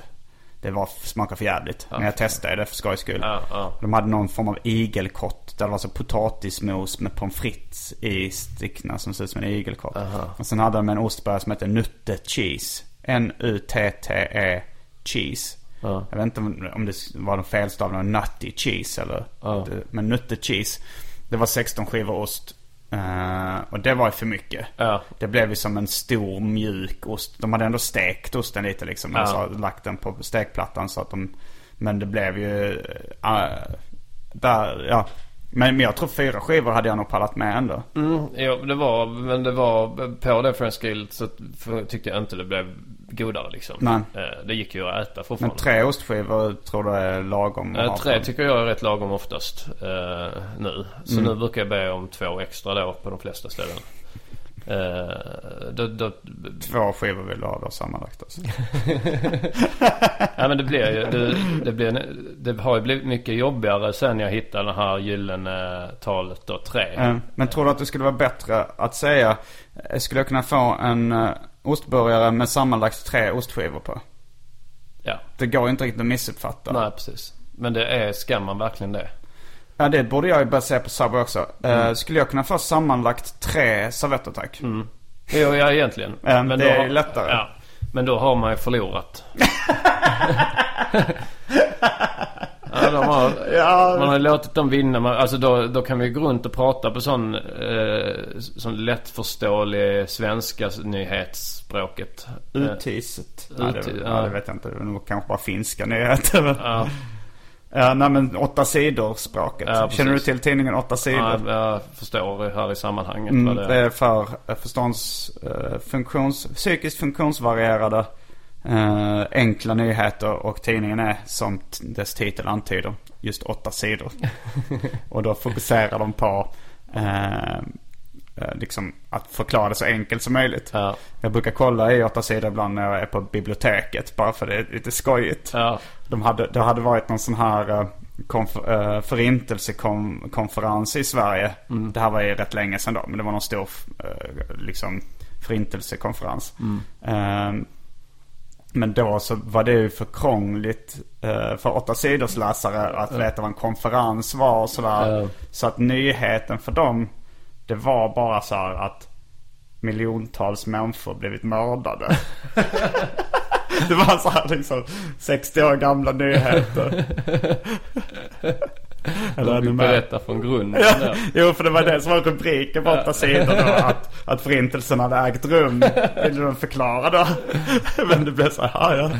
Det var, smakade för jävligt. Men jag testade det för skojs skull. ja, ja. De hade någon form av igelkott. Där det var så potatismos med pommes frites i stickna som ser ut som en igelkott. Och sen hade de en ostburgare som hette Nutte Cheese. N-U-T-T-E Cheese. Ja. Jag vet inte om, det var någon felstavning. Nutty cheese eller. Ja. Men Nutte Cheese. Det var 16 skivor ost. Eh, och det var ju för mycket. Ja. Det blev ju som en stor mjuk ost. De hade ändå stekt osten lite liksom. Ja. Alltså lagt den på stekplattan så att de... Men det blev ju... eh, där, ja. Men, men jag tror fyra skivor hade jag nog pallat med ändå. Mm, jo, det var, men det var på det Friends Grill så tyckte jag inte det blev godare liksom. Nej. Eh, det gick ju att äta Men fortfarande. tre ostskivor tror du är lagom Eh, tre tycker jag är rätt lagom oftast eh, nu. Så Mm. nu brukar jag be om två extra då på de flesta ställen. Eh, då, då, Två skivor vill du ha då sammanlagt alltså. ja men det blir ju, det, det, blir, det har ju blivit mycket jobbigare sen jag hittade det här gyllene talet då, tre. Eh, Men tror du att det skulle vara bättre att säga eh, Skulle jag kunna få en uh, ostburgare med sammanlagt tre ostskivor på? Ja, Det går ju inte riktigt att missuppfatta. nej precis. Men det är, ska man verkligen det? Ja det borde jag ju börja säga på Subway också. Eh, skulle jag kunna få sammanlagt tre servetter tack? Jo, ja egentligen. Ja, det då är lättare. Ja, men då har man ju förlorat. ja, de har, Ja. Man har låtit dem vinna. Man, alltså då, då kan vi gå runt och prata på sån, eh, sån lättförståelig svenska nyhetsspråket. Eh, Utiset. Nej, det, ja, ja. det vet jag inte. Det kanske bara finska nyheter. men- Ja, Ja, nej men åtta sidor språket. Ja. Känner du till tidningen åtta sidor? ja, jag förstår här i sammanhanget Mm, vad det det är. är för eh, förstånds, eh, funktions, psykiskt funktionsvarierade eh, enkla nyheter och tidningen är som dess titel antyder just åtta sidor. och då fokuserar de på liksom att förklara det så enkelt som möjligt. Ja, Jag brukar kolla i åtta sidor ibland när jag är på biblioteket bara för det är lite skojigt. ja, De hade, det hade varit någon sån här eh, konf- eh, förintelsekonferens i Sverige. Det här var ju rätt länge sedan då. Men det var någon stor eh, liksom förintelsekonferens. Eh, men då så var det ju för krångligt eh, för åtta sidors läsare att veta vad en konferens var och sådär. Så att nyheten för dem, det var bara så här att miljontals människor blivit mördade. Det var så här liksom 60 år gamla nyheter. Eller vi mer. berättar från grunden Ja, jo, för det var det som var rubriken på åtta sidor då. Att, att förintelsen hade ägt rum. Ville de förklara då. Men det blev så här, ja,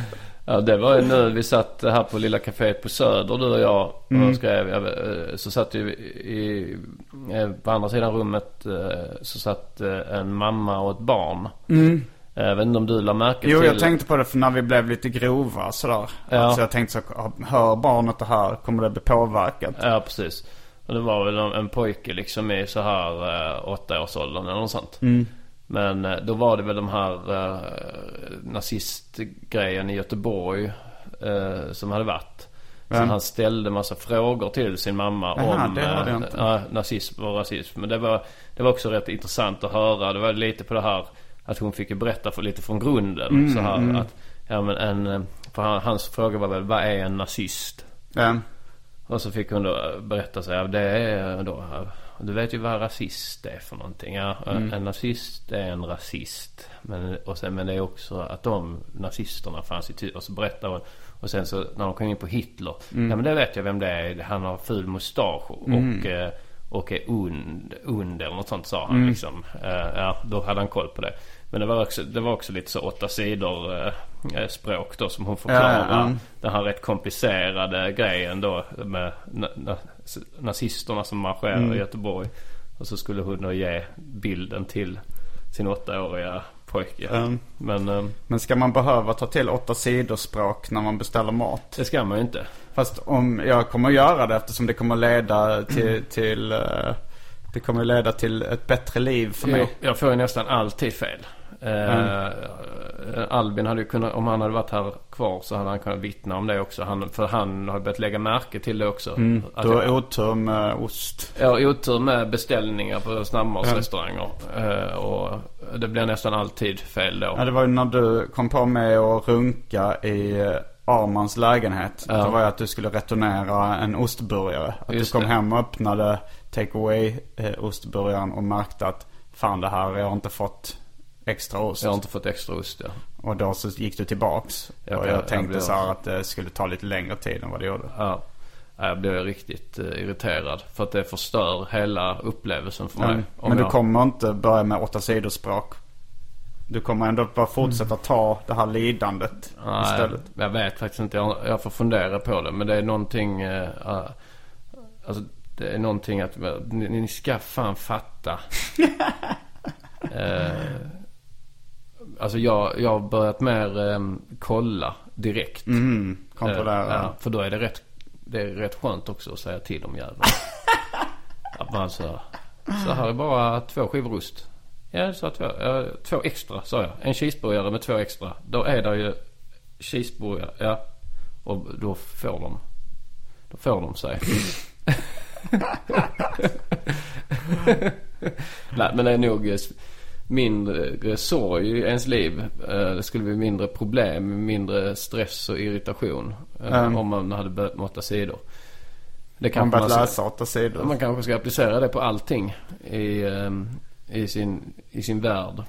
ja. Det var ju nu vi satt här på lilla kaféet på Söder du och jag Mm. och skrev. jag vet, eh, Så satt ju i, eh, på andra sidan rummet eh, så satt en mamma och ett barn. Eh, Jag vet inte om du la märke Mm. Jo, till. jag tänkte på det för när vi blev lite grova sådär. Ja. Alltså jag tänkte så, hör barnet det här kommer det bli påverkat. Ja precis. Och det var väl en, pojke liksom i så här eh, åttaårsåldern eller något sånt. Mm. Men eh, då var det väl de här eh, nazistgrejen i Göteborg eh, som hade varit. Så han ställde massa frågor till sin mamma Aha, om eh, nazism och rasism. Men det var, det var också rätt intressant att höra. Det var lite på det här att hon fick berätta för lite från grunden. Mm, så här att, ja men en, eh, för han, hans fråga var väl, vad är en nazist? Och så fick hon då berätta sig, ja, det är då, du vet ju vad rasist är för någonting. Ja, en nazist är en rasist. Men, och sen, men det är också att de nazisterna fanns i Tyskland. Och så berättar hon. Och sen så när de kom in på Hitler. Ja men det vet jag vem det är. Han har ful mustasch och, och, eh, och är ond, ond eller något sånt sa han liksom. Eh, ja, då hade han koll på det. Men det var också, det var också lite så åtta sidor eh, eh, språk då som hon förklarade. Ja, ja, ja. Den här rätt komplicerade grejen då med na, na, nazisterna som marscherar Mm. i Göteborg. Och så skulle hon ge bilden till sin åttaåriga pojke. Mm. Men eh, Men ska man behöva ta till åtta sidor språk när man beställer mat? det ska man ju inte. Fast om jag kommer att göra det eftersom det kommer leda till, till eh, det kommer leda till ett bättre liv för Jag, mig. jag får ju nästan alltid fel. Eh, Albin hade ju kunnat, om han hade varit här kvar så hade han kunnat vittna om det också. Han, för han har börjat lägga märke till det också. Mm. Du har otur med ost. Jag har otur med beställningar på snabbmatsrestauranger. Eh, och det blir nästan alltid fel då. Ja, det var ju när du kom på mig att runka i eh, Armans lägenhet. Ja. Det var ju att du skulle returnera en ostburgare. Att Just du kom det. hem och öppnade take away eh, ostburgaren och märkte att fan det här, jag har inte fått extra ost. Jag har inte fått extra ost ja. Och då så gick du tillbaks. Jag och jag jag tänkte blir- så här att det skulle ta lite längre tid än vad det gjorde. Ja. Ja, Jag blir riktigt eh, irriterad. För att det förstör hela upplevelsen för mig. Men, Om men du jag- kommer inte börja med åtta sidor språk. Du kommer ändå bara fortsätta ta det här lidandet Nej, istället. jag vet faktiskt inte. Jag, jag får fundera på det. Men det är någonting... Eh, eh, alltså det är någonting att ni, ni ska fan fatta. eh, alltså jag, jag har börjat mer eh, kolla direkt. Mm, kontrollera. Eh, ja, för då är det rätt, det är rätt skönt också att säga till om jävlar. att man så, så här är bara två skivor ost. Ja, sa två, ja, två extra sa jag. En cheeseburgare med två extra. Då är det ju cheeseburgare, ja. Och då får de, då får de sig. Nej men det är nog eh, mindre sorg i ens liv. Eh, Det skulle bli mindre problem, mindre stress och irritation. eh, Mm. Om man hade börjat med åtta sidor. Det Man kanske börjat ska- läsa åtta sidor. man kanske ska applicera det på allting i, ehm, i, sin, i sin värld.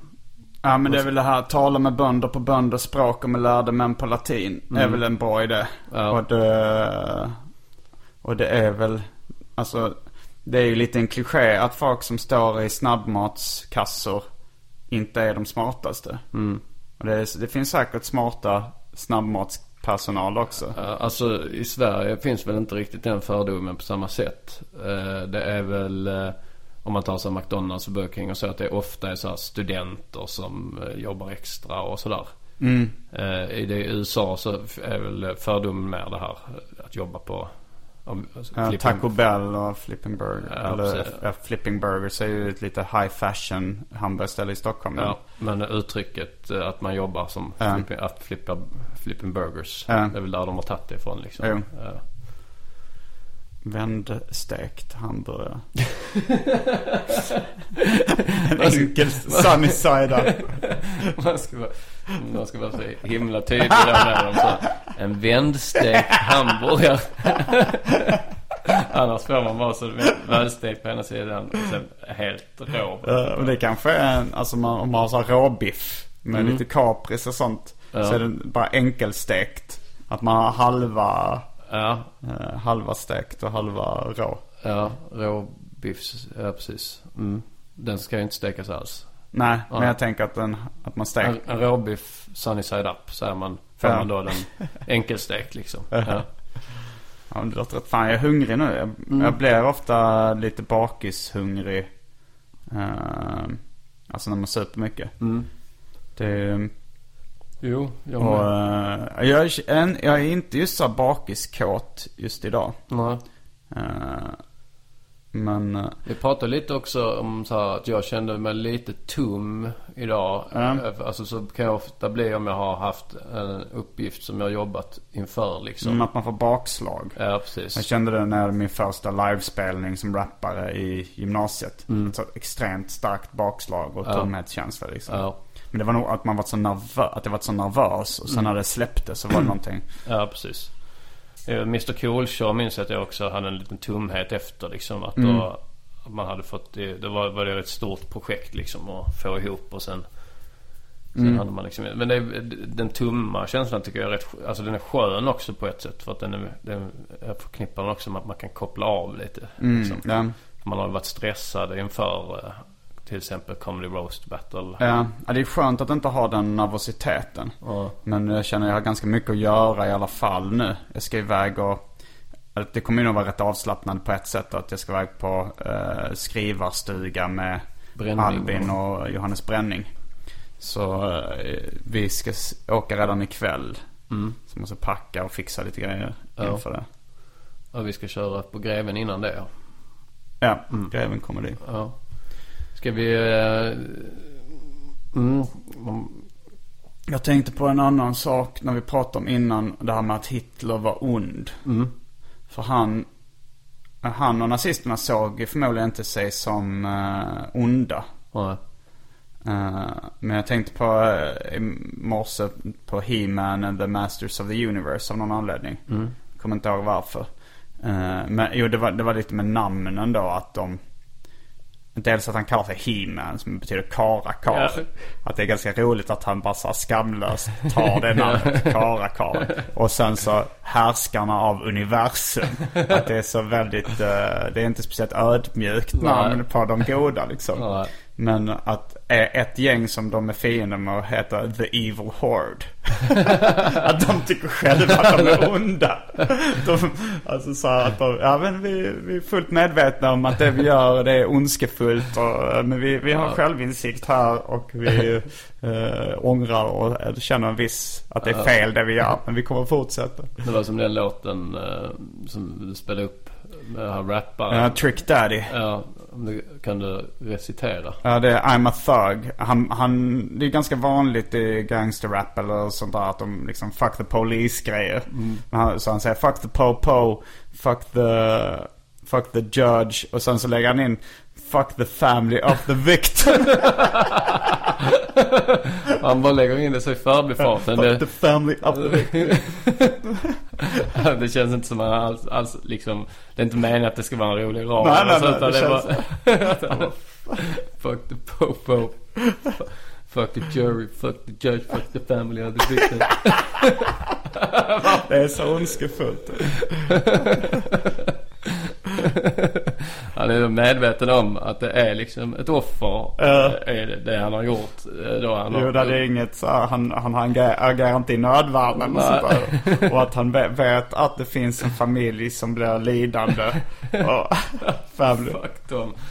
Ja men det är väl det här, tala med bönder på bönders språk och med lärde män på latin. är väl en bra idé. Mm. Ja. Och, det, och det är väl, alltså det är ju lite en kliché att folk som står i snabbmatskassor inte är de smartaste. Mm. Och det, det finns säkert smarta snabbmatspersonal också. Alltså i Sverige finns väl inte riktigt den fördomen på samma sätt. Eh, Det är väl eh, om man tar sig McDonalds och Burger King och så att det ofta är så här studenter som eh, jobbar extra och sådär. Mm. I det i USA så är väl fördomen mer det här att jobba på alltså, Ja, Taco Bell och Flipping Burger. Ja, Eller Flipping Burgers är ju ett lite high fashion hamburgerställe i Stockholm. Ja, men uttrycket eh, att man jobbar som flipping, att flippa, flipping burgers. Det är väl där de har tagit det ifrån liksom. Jo. Ja. Vändstekt hamburgare. en enkel sunny side. Man ska vara, man ska vara så himla tydlig där när de sa en vändstekt hamburgare. Annars får man bara så välstekt på ena sidan och sen helt rå. Uh, och det kanske är en, alltså man, om man har så här råbiff med Mm. lite kapris och sånt. Ja. Så är det bara enkelstekt. Att man har halva, Ja, eh, halva stekt och halva rå. ja, råbiffs, ja precis. Mm. Den ska ju inte stekas alls. Nej, men jag tänker att, den, att man steker. En, en råbiff sunny side up säger man. Får Ja. man då den enkelstekt liksom. Ja. Ja, men det låter rätt. Fan, jag är hungrig nu. Jag, Mm. jag blir ofta lite bakishungrig. Uh, alltså när man super mycket. Mm. Det, Jo, jag och, med. eh, jag, är, en, jag är inte just så bakiskåt just idag. Nej. Eh, men eh, Vi pratade lite också om så här att jag kände mig lite tom idag. Ja. Alltså så kan jag ofta bli om jag har haft en uppgift som jag har jobbat inför liksom. som att man får bakslag. Ja, precis. Jag kände det när min första livespelning som rappare i gymnasiet. Ett så extremt starkt bakslag och Mm. Ja. tomhetskänsla liksom. Ja. Men det var nog att man var så nervös, att jag var så nervös. Och sen Mm. när det släppte så var det någonting. Ja, precis. Eh, Mr Cool Show minns jag att jag också hade en liten tomhet efter liksom. Att Mm. då, man hade fått det, var, var det ett stort projekt liksom att få ihop och sen Sen Mm. hade man liksom, men det, den tumma känslan tycker jag är rätt, alltså den är skön också på ett sätt. För att den är, den, jag förknippar den också med att man kan koppla av lite. Mm, Liksom. Man har varit stressad inför eh, till exempel Comedy Roast Battle. Ja, ja, det är skönt att inte ha den nervositeten. Ja. Men jag känner att jag har ganska mycket att göra i alla fall nu. Jag ska iväg och... Det kommer nog vara rätt avslappnande på ett sätt att jag ska iväg på eh, skrivarstuga med Bränning. Albin och Johannes Bränning. Så eh, vi ska åka redan ikväll. Mm. Så måste packa och fixa lite grejer Ja. inför det. Och vi ska köra på Greven innan det ja. Ja, Mm. greven kommer dit. Ja. Ska vi... Eh, mm, Jag tänkte på en annan sak när vi pratade om innan. Det här med att Hitler var ond. mm, För han, han och nazisterna såg förmodligen inte sig som uh, onda. ja. Eh, men jag tänkte på uh, i morse på He-Man and the Masters of the Universe av någon anledning. Mm. Kommer inte ihåg varför. Eh, men jo, det var, det var lite med namnen då att de... Dels att han kallar sig He-Man som betyder karakar. Ja. Att det är ganska roligt att han bara så skamlöst tar det namnet, karakar. Och sen så härskarna av universum. Att det är så väldigt, eh, det är inte speciellt ödmjukt namn på de goda liksom. Men att är ett gäng som de är fiender med heter The Evil Horde. att de tycker själva att de är onda. De, alltså så att de, ja men vi, vi är fullt medvetna om att det vi gör det är ondskefullt. Och, men vi, vi har självinsikt här och vi eh, ångrar och eh, känner en viss att det är fel det vi gör. Men vi kommer att fortsätta. Det var som den låten eh, som du spelade upp med han rapparen. Ja, Trick Daddy. Ja, du, kan du recitera? Ja, det är I'm a thug. Han, han, det är ganska vanligt i gangsterrap eller sånt där att de liksom fuck the police grejer. Men han, så han säger fuck the po-po, fuck the, fuck the judge. Och sen så lägger han in fuck the family of the victim. Han bara lägger in det så i förbifarten. fuck the family victim. det känns inte som att han alls, alls liksom Det är inte meningen att det ska vara en rolig ram. Nej, nej, nej, det han bara, Fuck the popo. Fuck the jury, fuck the judge, fuck the family of the victim. Det är så ondskefullt. Han är medveten om att det är liksom ett offer. Ja. Är det, han har gjort. eh, Då han Jo, har, det är inget så här, han, han agerar, inte i nödvärn och sånt där. Och att han ve- vet att det finns en familj som blir lidande. Och family. Fuck dem.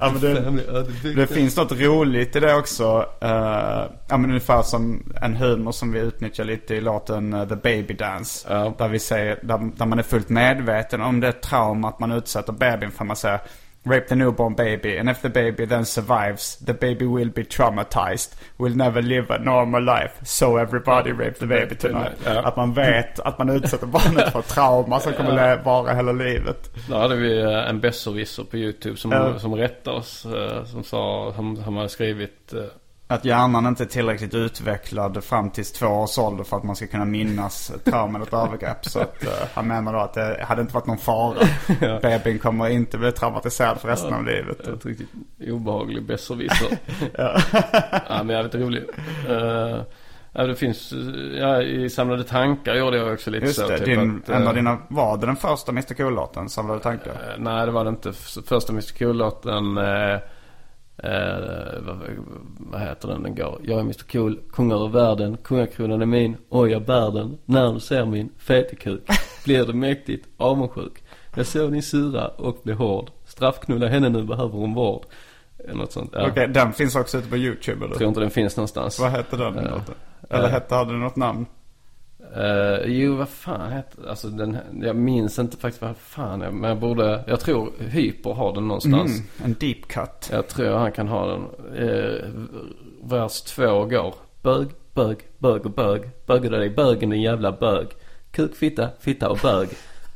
Ja, men det, det finns något roligt i det också. Uh, ja men ungefär som en humor som vi utnyttjar lite i låten eh, The Baby Dance. Ja. Där vi säger, där, där man är fullt medveten om det trauma att man utsätter babyn för. Man säger Rape the newborn baby and if the baby then survives the baby will be traumatized. Will never live a normal life. So everybody rape the baby tonight. Ja. Att man vet att man utsätter barnet för trauma som kommer le- vara hela livet. Då hade vi eh, en besserwisser på YouTube som, Ja. som rättade oss. eh, Som sa, som, som hade skrivit eh, Att hjärnan inte är tillräckligt utvecklad fram tills två års ålder för att man ska kunna minnas ett trauma eller ett övergrepp. Så att uh, han menar då att det hade inte varit någon fara. Bebin kommer inte bli traumatiserad för resten av livet. ett riktigt obehaglig besserwisser. Ja. ja men jävligt rolig. Uh, ja det finns, eh, ja i Samlade tankar gjorde jag också lite Just så. det, typ din, att, en eh, av dina, var det den första Mr Cool-låten? Samlade tankar? eh, nej det var det inte. Första Mr Cool-låten. Eh, vad, vad heter den den går? Jag är Mr Cool, kung över världen, kungakronan är min, oj jag bär den. När du ser min fetekuk blir det mäktigt avundsjuk. Jag såg din sura och blev hård. Straffknulla henne nu behöver hon vård. Något sånt. Ja. Okej, den finns också ute på YouTube eller? Jag tror inte den finns någonstans. Vad hette den? Låten? Eller hette, hade den något namn? Eh, jo, vad fan heter Alltså den, jag minns inte faktiskt vad fan är, Men jag borde, jag tror Hyper har den någonstans. Mm, en deep cut. Jag tror han kan ha den. Uh, vers två går. Bög, bög, bög och bög. Bögade dig bögen din jävla bög. Kuk, fitta, fitta och bög.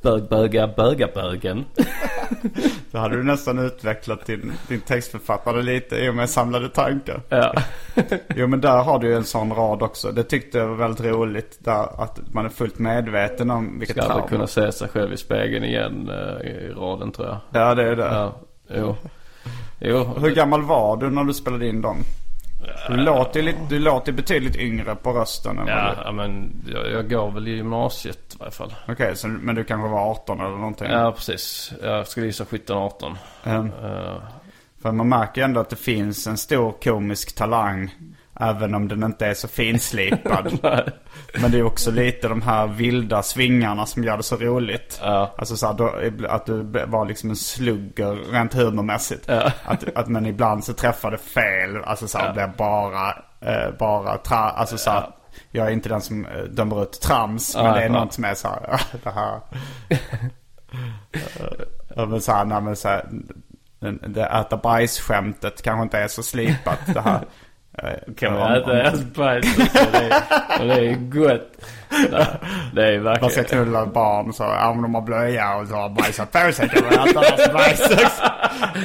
Bög, böga, böga, bögen. Då hade du nästan utvecklat din, din textförfattare lite i och med samlade tankar. Ja. jo men där har du ju en sån rad också. Det tyckte jag var väldigt roligt. Där att man är fullt medveten om vilket Ska aldrig kunna se sig själv i spegeln igen uh, i raden tror jag. Ja det är det. Ja, jo. Jo. Hur gammal var du när du spelade in dem? Du låter ju lite, du låter betydligt yngre på rösten än Ja, du... ja, men jag, jag går väl i gymnasiet i varje fall. Okej, så, men du kanske var 18 eller någonting? Ja, precis. Jag skulle gissa 17-18. Mm. Uh, För man märker ändå att det finns en stor komisk talang. Även om den inte är så finslipad. Men det är också lite de här vilda svingarna som gör det så roligt. Ja. Alltså så här, då, att du var liksom en slugger rent humormässigt. Ja. Att, att men ibland så träffar det fel. Alltså så här, Ja. blir bara, eh, bara tra, alltså så här, Jag är inte den som eh, dömer ut trams. Men det är något som är så här, det här. Ja men så här, nej, men så här, det äta bajs-skämtet kanske inte är så slipat det här. Kan om- man äta om- ens bajs och det är gott. Nej, det är Man ska verkligen. knulla barn så, men de har blöja och så har bajsat på sig kan man äta deras bajs också.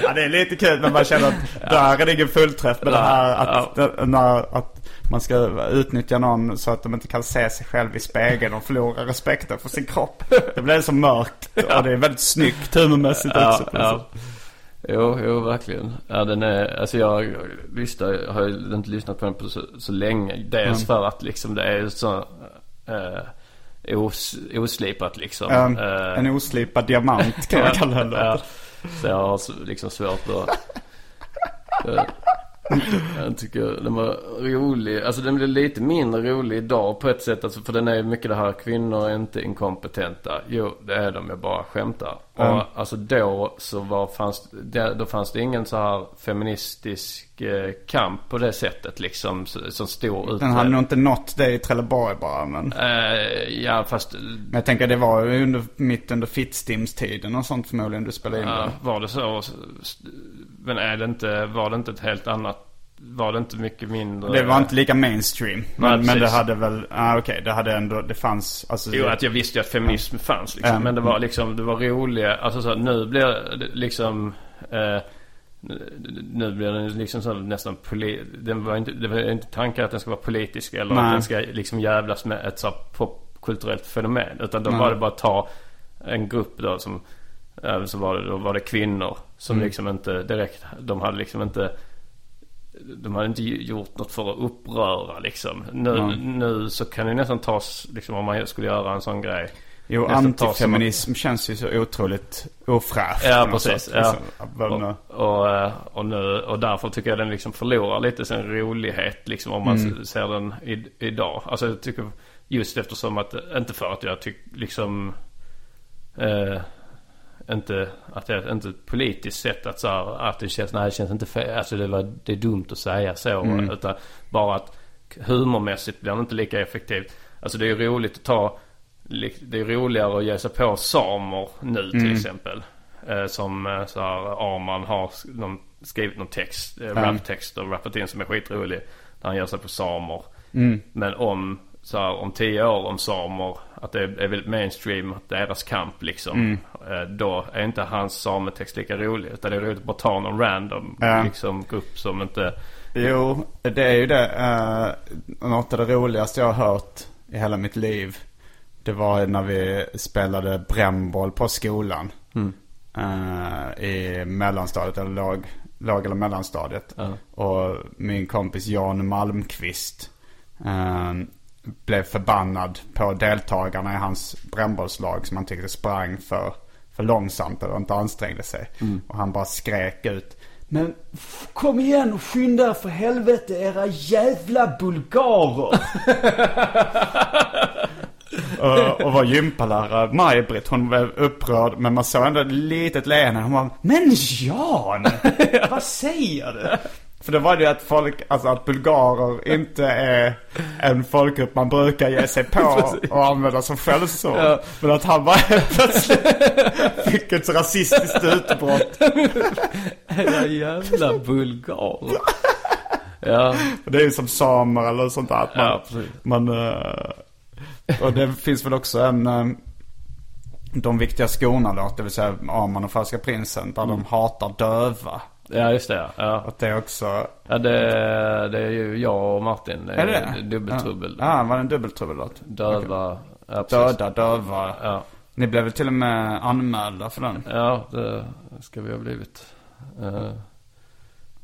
Ja det är lite kul men man känner att där är det ingen fullträff med det här att, när, att man ska utnyttja någon så att de inte kan se sig själv i spegeln och förlora respekten för sin kropp. Det blir så mörkt och det är väldigt snyggt humormässigt också. Jo, jo verkligen. Ja den är, alltså jag lyssnar, har ju inte lyssnat på den på så, så länge. Dels för att liksom det är så eh, os, oslipat liksom. En, Eh, en oslipad diamant kan man kalla den ja, så jag har liksom svårt att... jag tycker den var rolig. Alltså den blev lite mindre rolig idag på ett sätt. Alltså, för den är ju mycket det här kvinnor är inte inkompetenta. Jo, det är de. Jag bara skämtar. Mm. Och alltså då så var, fanns, då fanns det ingen så här feministisk eh, kamp på det sättet liksom. Som stor ut. Den hade nog inte nått det i Trelleborg bara men. Eh, ja fast Men jag tänker det var ju under, mitt under Fittstimstiden och sånt förmodligen du spelade in Ja, var det så? Men är det inte, var det inte ett helt annat, var det inte mycket mindre? Det var inte lika mainstream. Men, Nej, men det precis. hade väl, ah, okej det hade ändå, det fanns, alltså. Jo, det, att jag visste ju att feminism fanns liksom. Ja. Men det var liksom, det var roliga, alltså så, nu blir det liksom eh, nu blir den liksom så nästan poli- den var inte, det var inte tanken att den ska vara politisk eller Nej. att den ska liksom jävlas med ett så popkulturellt fenomen. Utan då Nej. var det bara att ta en grupp då som, så var det, då var det kvinnor som Mm. liksom inte direkt, de hade liksom inte de hade inte gjort något för att uppröra liksom. Nu, Nej. nu så kan det nästan tas, liksom om man skulle göra en sån grej. jo, nästan antifeminism känns ju så otroligt ofräscht. Ja precis. Ja. Men, Och, och, eh, och, nu, och därför tycker jag den liksom förlorar lite sin rolighet liksom om man Mm. ser den i, idag. Alltså jag tycker just eftersom att, inte för att jag tycker liksom eh, inte, att det är inte ett politiskt sätt att så här, att det känns, nej det känns inte fel, alltså det, var, det är dumt att säga så. Mm. Utan bara att humormässigt blir det inte lika effektivt. Alltså det är ju roligt att ta, det är roligare att ge sig på samer nu till Mm. exempel. Eh, som eh, så här Arman har någon, skrivit någon text, eh, raptext och rappat in som är skitrolig. Där han ger sig på samer. Mm. Men om, så här, om tio år om samer, att det är väldigt mainstream, deras kamp liksom. Mm. Eh, då är inte hans sametext lika rolig. Utan det är roligt att bara ta någon random Ja. liksom, grupp som inte... Jo, det är ju det. Uh, något av det roligaste jag har hört i hela mitt liv. Det var när vi spelade brännboll på skolan. Mm. Eh, I mellanstadiet eller låg, låg eller mellanstadiet. Ja. Och min kompis Jan Malmqvist eh, blev förbannad på deltagarna i hans brännbollslag som han tyckte sprang för, för långsamt eller inte ansträngde sig. Och han bara skrek ut. Men kom igen och skynda er för helvete era jävla bulgarer. och, och var gympalärare, Maj-Britt, hon blev upprörd. Men man såg ändå ett litet leende. Hon bara, men Jan! vad säger du? För det var det ju att folk, alltså att bulgarer inte är en folkgrupp man brukar ge sig på och använda som skällsord. Ja. Men att han bara helt plötsligt fick ett rasistiskt utbrott. Era jävla bulgarer. Ja, Det är ju som samer eller sånt där. Att man, Ja, man, eh, och det finns väl också en eh, De viktiga skorna låt, det vill säga Arman och Falska Prinsen. Där de hatar döva. Ja just det ja. ja. Att det också... Ja det, det är ju jag och Martin. Är det Dubbeltrubbel. Ja, ja var det en dubbeltrubbellåt? Döva. Ja, precis. Döda, döva. Ja. Ni blev väl till och med anmälda för den? Ja, det ska vi ha blivit. Eh,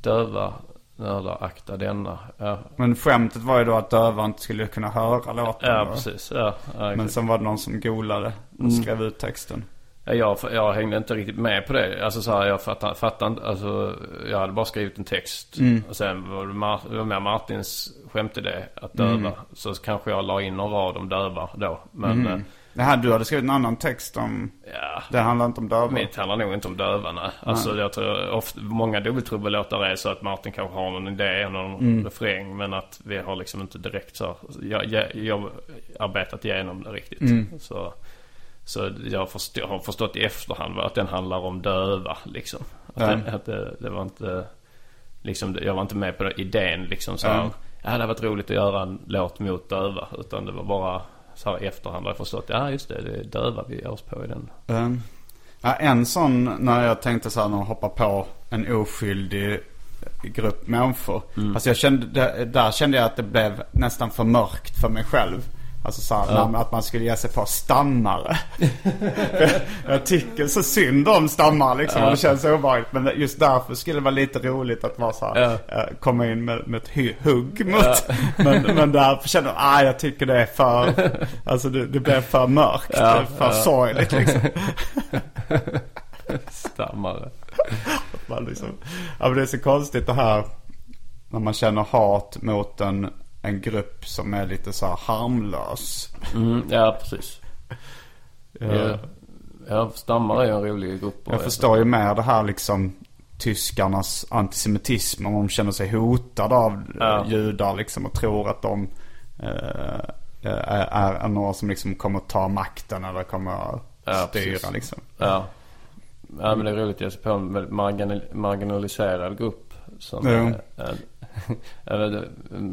döva nördar akta denna. Ja, Men skämtet var ju då att döva inte skulle kunna höra låten. ja precis. Ja, ja, Men sen var det någon som golade och Mm. skrev ut texten. Ja, jag, jag hängde inte riktigt med på det. Alltså så här, jag fattar, fattar inte. Alltså, jag hade bara skrivit en text. Mm. Och sen var det, Mar- det var mer Martins skämtidé att döva. Mm. Så kanske jag la in en rad om döva då. Men eh, Det här, du hade skrivit en annan text om... ja, Det handlar inte om döva. mitt handlar nog inte om döva nej. Alltså jag tror ofta, många dubbeltrubbellåtar är så att Martin kanske har någon idé, någon Mm. refräng. Men att vi har liksom inte direkt så, jag, jag, jag arbetat igenom det riktigt. Mm. Så, så jag förstå, har förstått i efterhand att den handlar om döva liksom. Att, det, att det, det var inte, liksom, jag var inte med på den idén liksom så här, Ja. Ja, det hade varit roligt att göra en låt mot döva. Utan det var bara så här i efterhand har jag förstått. Ja just det, det är döva vi ger oss på i den. Um, ja, en sån när jag tänkte så här när jag hoppar på en oskyldig grupp människor. Mm. Alltså jag kände, där kände jag att det blev nästan för mörkt för mig själv. Alltså så här, Ja. att man skulle ge sig på stammare. jag, jag tycker så synd om stammare liksom. Ja. Och det känns obehagligt. Men just därför skulle det vara lite roligt att vara så här, Ja. eh, komma in med, med ett hugg mot. Men, men därför kände jag, ah, jag tycker det är för, alltså det, det blir för mörkt. Ja, för ja. sorgligt liksom. Stammare. Man liksom, ja, men det är så konstigt det här när man känner hat mot en, en grupp som är lite så här harmlös. Mm, ja, precis. Ja. Ja. ja, stammare är en rolig grupp. Jag förstår ju mer det här liksom tyskarnas antisemitism. Om de känner sig hotade av Ja. ja. judar liksom och tror att de eh, är, är några som liksom kommer att ta makten eller kommer att Ja, styra precis. liksom. Ja. ja, men det är roligt att ge sig på en marginaliserad grupp. Som är, är, jag, jag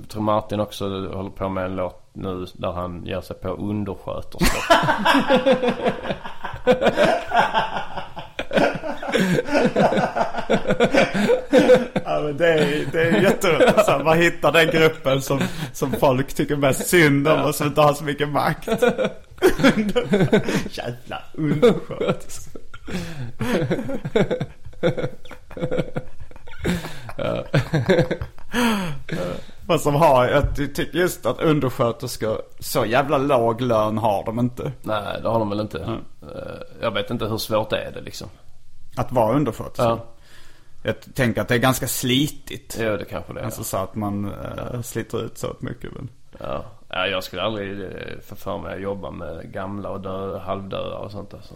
tror Martin också håller på med en låt nu där han ger sig på undersköterskor. Ja, men det är, det är jätteroligt. Så här, Man hittar den gruppen som, som folk tycker mest synd om och som inte har så mycket makt. Jävla undersköterska. Vad som har, jag ty- tycker just att undersköterskor, så jävla låg lön har de inte. Nej, det har de väl inte. Eh, Jag vet inte hur svårt det är det liksom. Att vara undersköterska. Ja. Jag tänker att det är ganska slitigt. Jo, det kanske det är. Alltså så att man eh, sliter ut så mycket. Men... Ja. ja, jag skulle aldrig eh, få för mig att jobba med gamla och dö, halvdöda och sånt alltså.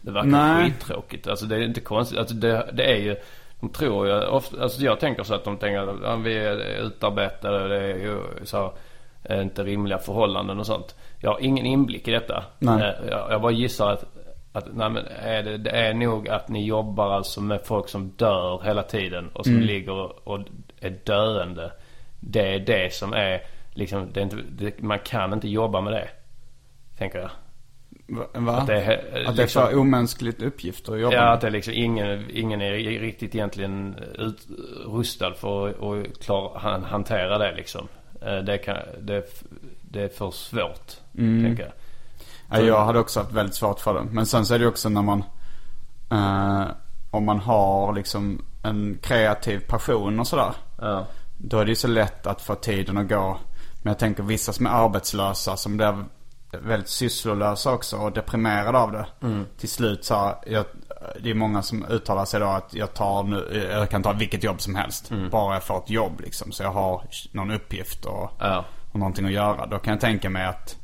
Det verkar Nej. skittråkigt. Alltså det är inte konstigt. Alltså det, det är ju, de tror ju ofta, alltså jag tänker så att de tänker att ja, vi är utarbetade, det är ju så här, inte rimliga förhållanden och sånt. Jag har ingen inblick i detta. Nej. Eh, Jag, jag bara gissar att, att nej men är det, det är nog att ni jobbar alltså med folk som dör hela tiden och som Mm. ligger och är döende. Det är det som är liksom, det är inte, det, man kan inte jobba med det. Tänker jag. Va? Att det är, eh, Att det är liksom- för omänskligt uppgifter att jobba Ja, med. att det är liksom ingen, ingen är riktigt egentligen utrustad för att, klara, han, hantera det liksom. Eh, Det, kan, det, det är för svårt, Mm. tänker jag. Ja, jag hade också haft väldigt svårt för det. Men sen så är det också när man eh, Om man har liksom en kreativ passion och sådär. Ja. Då är det ju så lätt att få tiden att gå. Men jag tänker vissa som är arbetslösa som blir väldigt sysslolösa också och deprimerade av det. Mm. Till slut så här, jag, det är många som uttalar sig då att jag tar nu, jag kan ta vilket jobb som helst. Bara jag får ett jobb liksom. Så jag har någon uppgift och, Ja. och någonting att göra. Då kan jag tänka mig att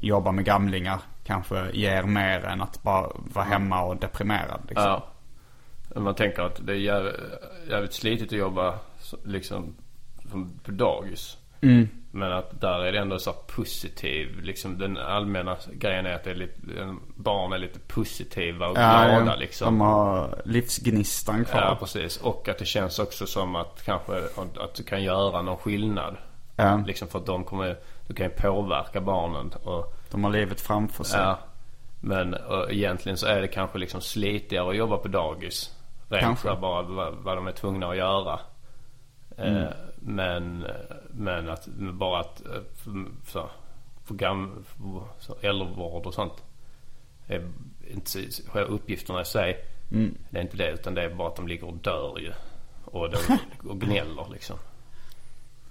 jobba med gamlingar kanske ger mer än att bara vara hemma och deprimerad. Liksom. Ja. Man tänker att det är jävligt, slitigt att jobba liksom som på dagis. Mm. Men att där är det ändå så positiv. Liksom den allmänna grejen är att är lite, barn är lite positiva och Ja, glada liksom. De har livsgnistan kvar. Ja precis. Och att det känns också som att kanske att du kan göra någon skillnad. Ja. Liksom för att de kommer, du kan ju påverka barnen. Och, De har livet framför sig. ja. Men och egentligen så är det kanske liksom slitigare att jobba på dagis. Rent Kanske. bara vad, vad de är tvungna att göra. Mm. Eh, men, men att bara att eh, så, för så, äldrevård och sånt. Är inte själva uppgifterna i sig. Mm. Det är inte det utan det är bara att de ligger och dör ju. Och, de, och gnäller liksom.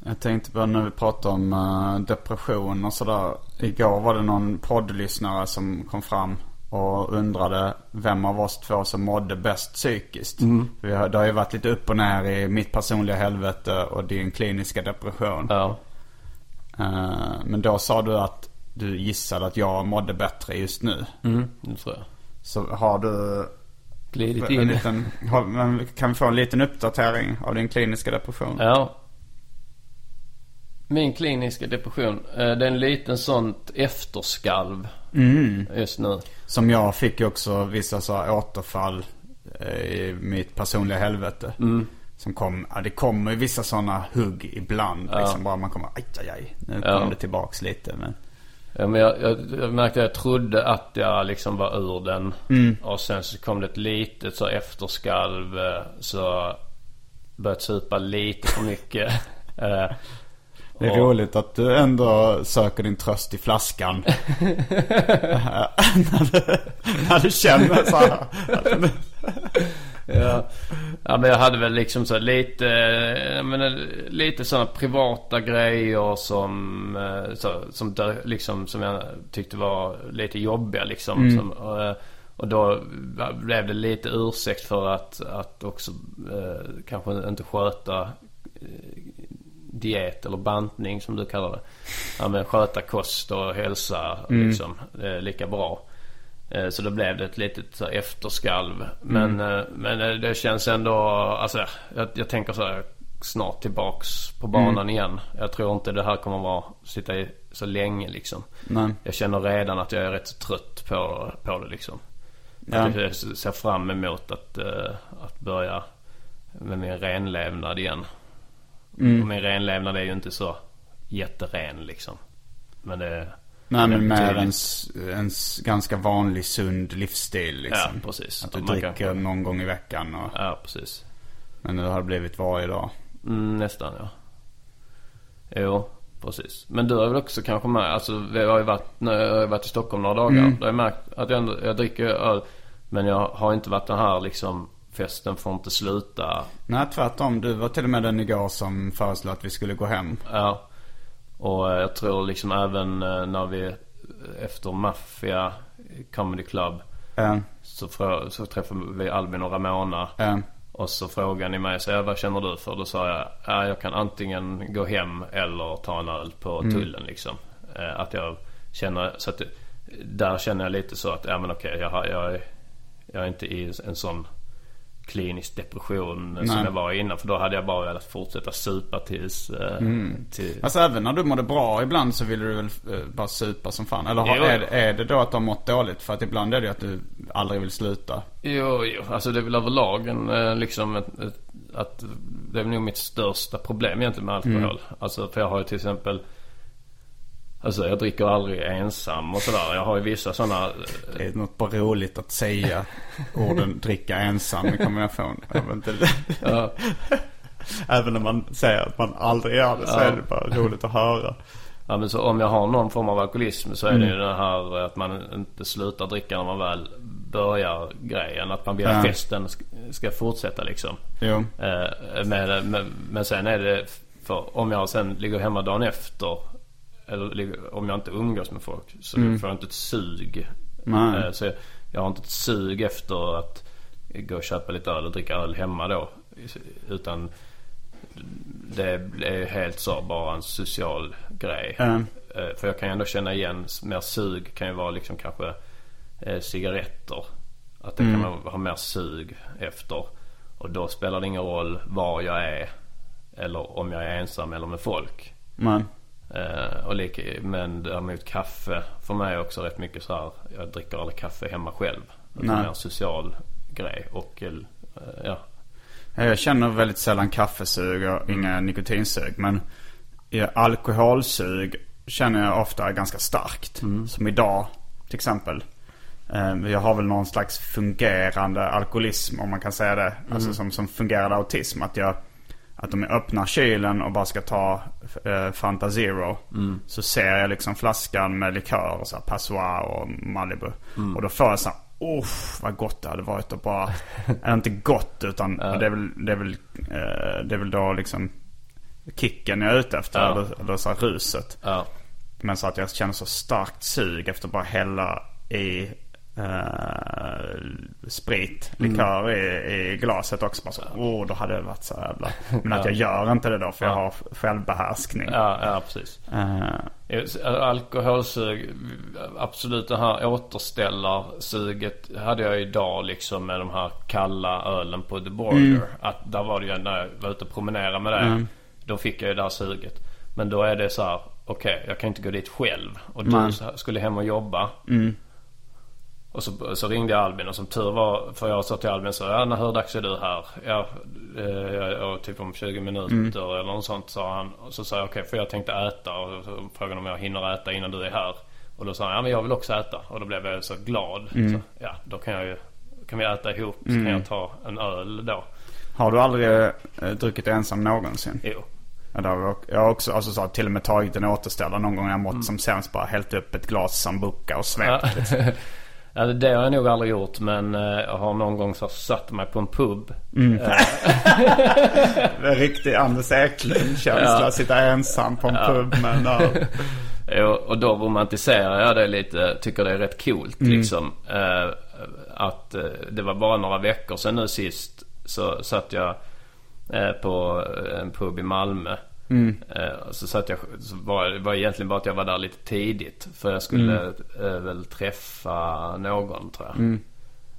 Jag tänkte på när vi pratade om eh, depression och sådär. Igår var det någon poddlyssnare som kom fram och undrade vem av oss två som mådde bäst psykiskt. För vi har, det har ju varit lite upp och ner i mitt personliga helvete och din kliniska depression. Ja. Eh, men då sa du att du gissade att jag mådde bättre just nu. Mm, det tror jag. Så har du Glidit en in. liten, har, kan vi få en liten uppdatering av din kliniska depression? Ja. Min kliniska depression. eh, Det är en liten sånt efterskalv just nu. Som jag fick också vissa så här återfall eh, i mitt personliga helvete. Som kom, ja det kommer ju vissa sådana hugg ibland. Liksom bara man kommer, aj aj aj. Nu Ja. kom det tillbaks lite. Men, Ja, men jag, jag, jag märkte att jag trodde att jag liksom var ur den. Och sen så kom det ett litet så efterskalv. eh, Så började supa lite för mycket. Det är och- roligt att du ändå söker din tröst i flaskan. när, du, när du känner så här. Ja. ja men jag hade väl liksom så lite, jag menar, lite sådana privata grejer som, eh, så, som, liksom, som jag tyckte var lite jobbiga liksom. Som, eh, och då blev det lite ursäkt för att, att också eh, kanske inte sköta eh, diet eller bantning som du kallar det. Ja men sköta kost och hälsa liksom eh, lika bra. Eh, Så då blev det ett litet så efterskalv. Men, eh, men eh, det känns ändå, alltså jag, jag tänker så här snart tillbaks på banan igen. Jag tror inte det här kommer vara, sitta i så länge liksom. Nej. Jag känner redan att jag är rätt så trött på, på det liksom. Ja. Att jag ser fram emot att, eh, att börja med min renlevnad igen. Mm. Och min renlevnad är ju inte så jätteren liksom. Men det Nej det men med betydligt- en, s- en s- ganska vanlig sund livsstil liksom. Ja, precis. Att du dricker kan- någon gång i veckan. Och, Ja, precis. Men nu har det blivit varje dag. Mm, nästan ja. Jo, precis. Men du har väl också kanske med, alltså vi har ju varit, när jag har varit i Stockholm några dagar. Då har jag märkt att jag, ändå, jag dricker öl. Men jag har inte varit den här liksom, festen får inte sluta. Nej tvärtom. Du var till och med den igår som föreslog att vi skulle gå hem. Ja. Och eh, jag tror liksom även eh, när vi eh, efter Mafia Comedy Club Eh, så, frå- så träffade vi Albin och Ramona. eh, Och så frågade ni mig, så jag, vad känner du för? Då sa jag, ja, jag kan antingen gå hem eller ta en öl på tullen liksom. Eh, att jag känner, så att där känner jag lite så att, ja men okej, jag, jag, jag är inte i en sån klinisk depression som Nej. jag var innan. För då hade jag bara velat fortsätta supa tills... Eh, till, Alltså även när du mådde bra ibland så ville du väl eh, bara supa som fan? Eller har, är, är det då att du har mått dåligt? För att ibland är det ju att du aldrig vill sluta. Jo, jo, alltså det är väl överlag en, eh, liksom ett, ett, att det är nog mitt största problem egentligen med alkohol. Alltså för jag har ju till exempel Alltså jag dricker aldrig ensam och sådär. Jag har ju vissa sådana Det är något bara roligt att säga orden dricka ensam i kombination. Jag vet inte. Ja. Även när man säger att man aldrig gör det så är det bara roligt att höra. Ja men så om jag har någon form av alkoholism så är det ju det här att man inte slutar dricka när man väl börjar grejen. Att man vill att Ja. festen ska, ska fortsätta liksom. Jo. Eh, men, men, men sen är det för om jag sen ligger hemma dagen efter. Eller ligger- om jag inte umgås med folk så får jag inte ett sug. Nej. Eh, så Jag har inte ett sug efter att gå och köpa lite öl och dricka öl hemma då. Utan det är helt så bara en social grej. Mm. För jag kan ju ändå känna igen mer sug kan ju vara liksom kanske eh, cigaretter. Att det kan man ha mer sug efter. Och då spelar det ingen roll var jag är. Eller om jag är ensam eller med folk. Men, Eh, och lika, men däremot kaffe för mig är också rätt mycket så här. Jag dricker aldrig kaffe hemma själv. Det är en social grej. Och eh, ja. jag känner väldigt sällan kaffesug och inga nikotinsug. Men alkoholsug känner jag ofta ganska starkt. Som idag till exempel. Eh, Jag har väl någon slags fungerande alkoholism om man kan säga det. Alltså som, som fungerande autism. Att jag att jag öppnar kylen och bara ska ta eh, Fanta Zero. Så ser jag liksom flaskan med likör och så här Passoir och Malibu. Och då får jag så här, Uff, vad gott det hade varit att bara, eller inte gott utan det, är väl, det, är väl, eh, det är väl då liksom kicken jag är ute efter. Ja. Eller, eller så här ruset. Ja. Men så att jag känner så starkt sug efter att bara hälla i eh, sprit, likör i, i glaset också. Bara så, åh, då hade det varit så jävla... Men att jag gör inte det då för jag har självbehärskning. Ja, ja precis. Eh, Alkoholsug, absolut det här återställarsuget hade jag idag liksom med de här kalla ölen på The Border. Att där var det ju när jag var ute och promenerade med det. Då fick jag ju det här suget. Men då är det så här, okej jag kan inte gå dit själv. Och du Nej. skulle hem och jobba. Och så, så ringde jag Albin och som tur var, för jag sa till Albin så ja, när hur dags är du här? Ja, eh, ja, ja, typ om 20 minuter eller något sånt sa han. Och så sa jag okej för jag tänkte äta och frågade om jag hinner äta innan du är här. Och då sa han ja men jag vill också äta. Och då blev jag så glad. Så, ja då kan jag ju, kan vi äta ihop så kan jag ta en öl då. har du aldrig eh, druckit ensam någonsin? Jo. Ja, jag, har också alltså, så till och med tagit en återställare någon gång jag mått som sämst. Bara hällt upp ett glas sambuca och svept. liksom. Ja, det- har jag nog aldrig gjort men eh, jag har någon gång så satt mig på en pub. Det är riktig Anders Eklund-känsla. Ja. Sitta ensam på en pub med en öl. Jo, och då romantiserar jag det lite. Tycker det är rätt coolt liksom. Eh, att eh, det var bara några veckor sedan nu sist. Så satt jag eh, på en pub i Malmö. Eh, så satt jag, så var var egentligen bara att jag var där lite tidigt. För jag skulle eh, väl träffa någon tror jag.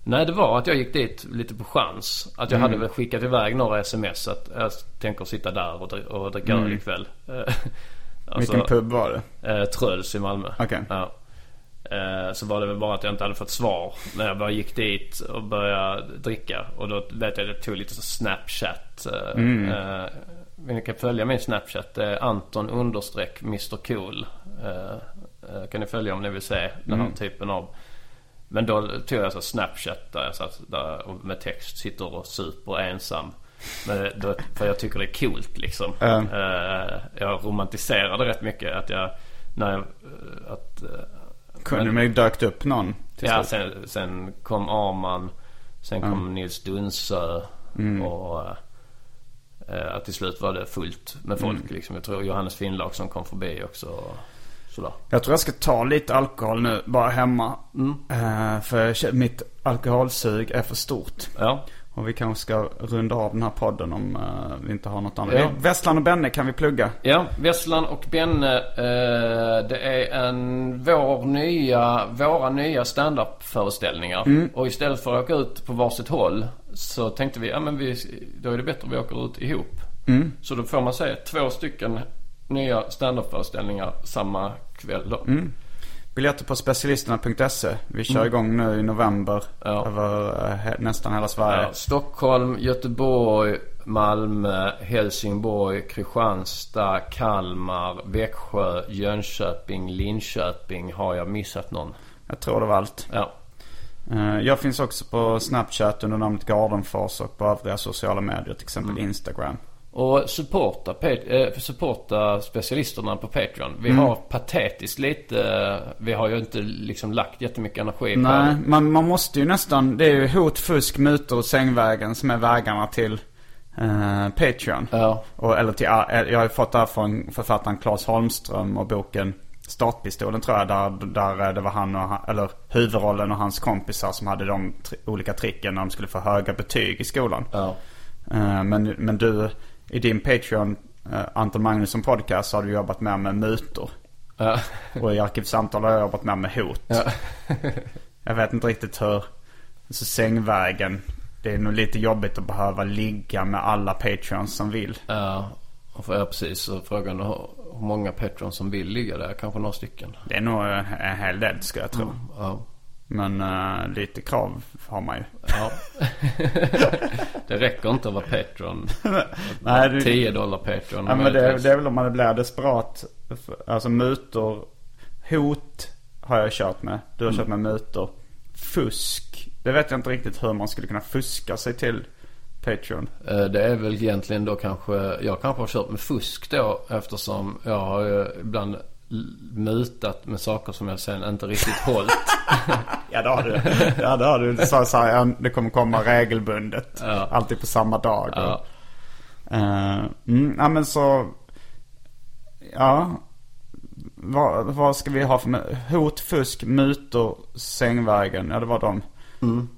Nej det var att jag gick dit lite på chans. Att jag hade väl skickat iväg några sms att jag tänker sitta där och, och dricka öl ikväll. Eh, alltså- Vilken pub var det? Eh, Tröls i Malmö. Okej. Ja. Så var det väl bara att jag inte hade fått svar. När jag bara gick dit och började dricka. Och då vet jag att jag tog lite så snapchat. Mm. Ni kan följa min snapchat. Det är Anton understreck Mr Cool. Eh, eh, kan ni följa om ni vill se den Mm. här typen av. Men då tog jag så snapchat där jag satt där och med text sitter och super ensam. Men då, för jag tycker det är coolt liksom. Mm. Jag romantiserade rätt mycket att jag, när jag, att Kunde men dök det upp någon Ja, sen, sen kom Arman. Sen kom Nils Dunsö. Och eh, att till slut var det fullt med folk liksom. Jag tror Johannes Finnlag som kom förbi också. Sådär. Jag tror jag ska ta lite alkohol nu, bara hemma. Eh, för jag känner- mitt alkoholsug är för stort. Ja. Och vi kanske ska runda av den här podden om eh, vi inte har något annat. Ja. Vesslan och Benne kan vi plugga. Ja, Vesslan och Benne. Eh, det är en, vår nya, våra nya standup-föreställningar. Och istället för att åka ut på varsitt håll så tänkte vi, ja men vi, då är det bättre om vi åker ut ihop. Så då får man se två stycken nya standup-föreställningar samma kväll då. Biljetter på specialisterna.se. Vi kör igång nu i november Ja. över eh, nästan hela Sverige. Ja, Stockholm, Göteborg, Malmö, Helsingborg, Kristianstad, Kalmar, Växjö, Jönköping, Linköping. Har jag missat någon? Jag tror det var allt. Ja. Eh, Jag finns också på Snapchat under namnet Gardenfors och på övriga sociala medier, till exempel Instagram. Och supporta, eh, supporta specialisterna på Patreon. Vi har patetiskt lite, eh, vi har ju inte liksom lagt jättemycket energi på Nej, man, man måste ju nästan, det är ju hot, fusk, mutor och sängvägen som är vägarna till eh, Patreon. Ja. Och, eller till, jag har ju fått det här från författaren Claes Holmström och boken Startpistolen tror jag. Där, där det var han och eller huvudrollen och hans kompisar som hade de tri- olika tricken när de skulle få höga betyg i skolan. Ja. Eh, Men, men du, i din Patreon, eh, Anton Magnusson podcast, har du jobbat mer med mutor. Ja. Och i Arkivsamtal har jag jobbat mer med hot. Ja. jag vet inte riktigt hur, alltså sängvägen. Det är nog lite jobbigt att behöva ligga med alla Patreons som vill. Ja, och för, ja precis. Så frågan många Petrons som vill ligga där. Kanske några stycken. Det är nog en en hel del ska jag tro. Ja. Men eh, lite krav har man ju. ja. det räcker inte att vara Patron. Nej, du- 10 dollar Patron. Ja men det, det är väl om man blir desperat. Alltså mutor. Hot har jag kört med. Du har kört med mutor. Fusk. Det vet jag inte riktigt hur man skulle kunna fuska sig till Patreon. Eh, Det är väl egentligen då kanske, jag kanske har kört med fusk då eftersom jag har ju ibland mutat med saker som jag sen inte riktigt hållit. Ja det har du. Ja det har du. Du sa så här, det kommer komma regelbundet. Ja. Alltid på samma dag. Ja. Eh, mm, ja men så. Ja. Vad, vad ska vi ha för? Hot, fusk, mutor, sängvägen. Ja det var de.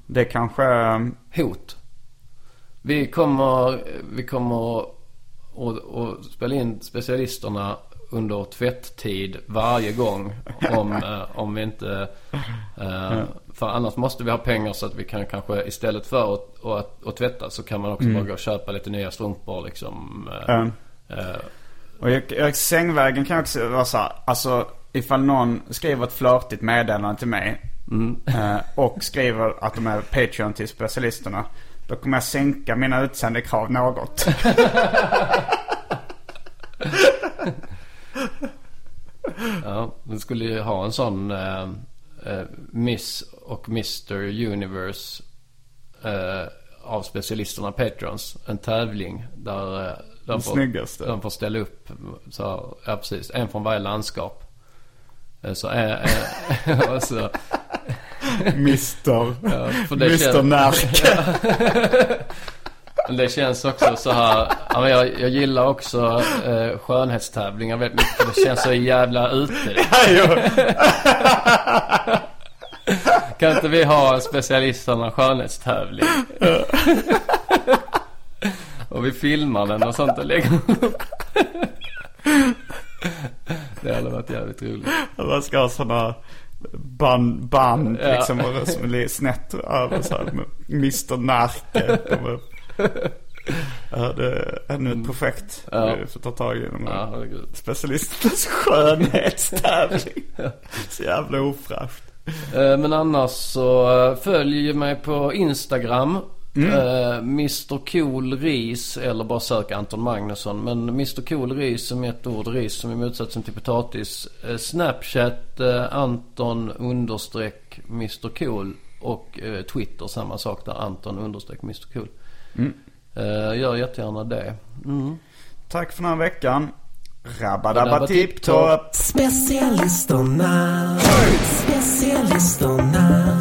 Det kanske. eh, Hot. Vi kommer, vi kommer att, att spela in specialisterna under tvätttid varje gång. Om, eh, om vi inte... eh, För annars måste vi ha pengar så att vi kan kanske istället för att, att, att tvätta så kan man också bara gå och köpa lite nya strumpor liksom. Mm. eh, Och jag, jag, sängvägen kan också vara så här, alltså ifall någon skriver ett flörtigt meddelande till mig eh, och skriver att de är Patreon till specialisterna. Då kommer jag sänka mina utsändekrav något. Ja, vi skulle ju ha en sån eh, eh, Miss och Mr Universe eh, av specialisterna Patrons. En tävling där eh, de, får, snyggaste. de får ställa upp. Så, ja, precis. En från varje landskap. Eh, så och så, Mister. ja, Mister känns- Närke. Men Det känns också så här, ja, jag, jag gillar också eh, skönhetstävlingar väldigt mycket. Det känns så jävla ute. Kan inte vi ha specialisterna skönhetstävling? och vi filmar den och sånt och lägger upp. Det hade varit jävligt roligt. Man ska ha sådana band, band Ja. liksom och som är snett över så här Mr Närke. kommer upp. Ja, det är ännu ett projekt Ja. vi får ta tag i. De här Ja. Specialisternas skönhetstävling. Så jävla ofräscht. Eh, Men annars så eh, följ mig på Instagram. Eh, Mr Cool Ris eller bara sök Anton Magnusson. Men Mr Cool Ris som är ett ord. Ris som är motsatsen till potatis. Eh, Snapchat eh, Anton understreck Mr Cool. Och Twitter samma sak där. Anton understreck Mr Cool. Eh, gör jättegärna det. Mm. Tack för den här veckan. Rabba tipp-topp. Specialisterna, specialisterna.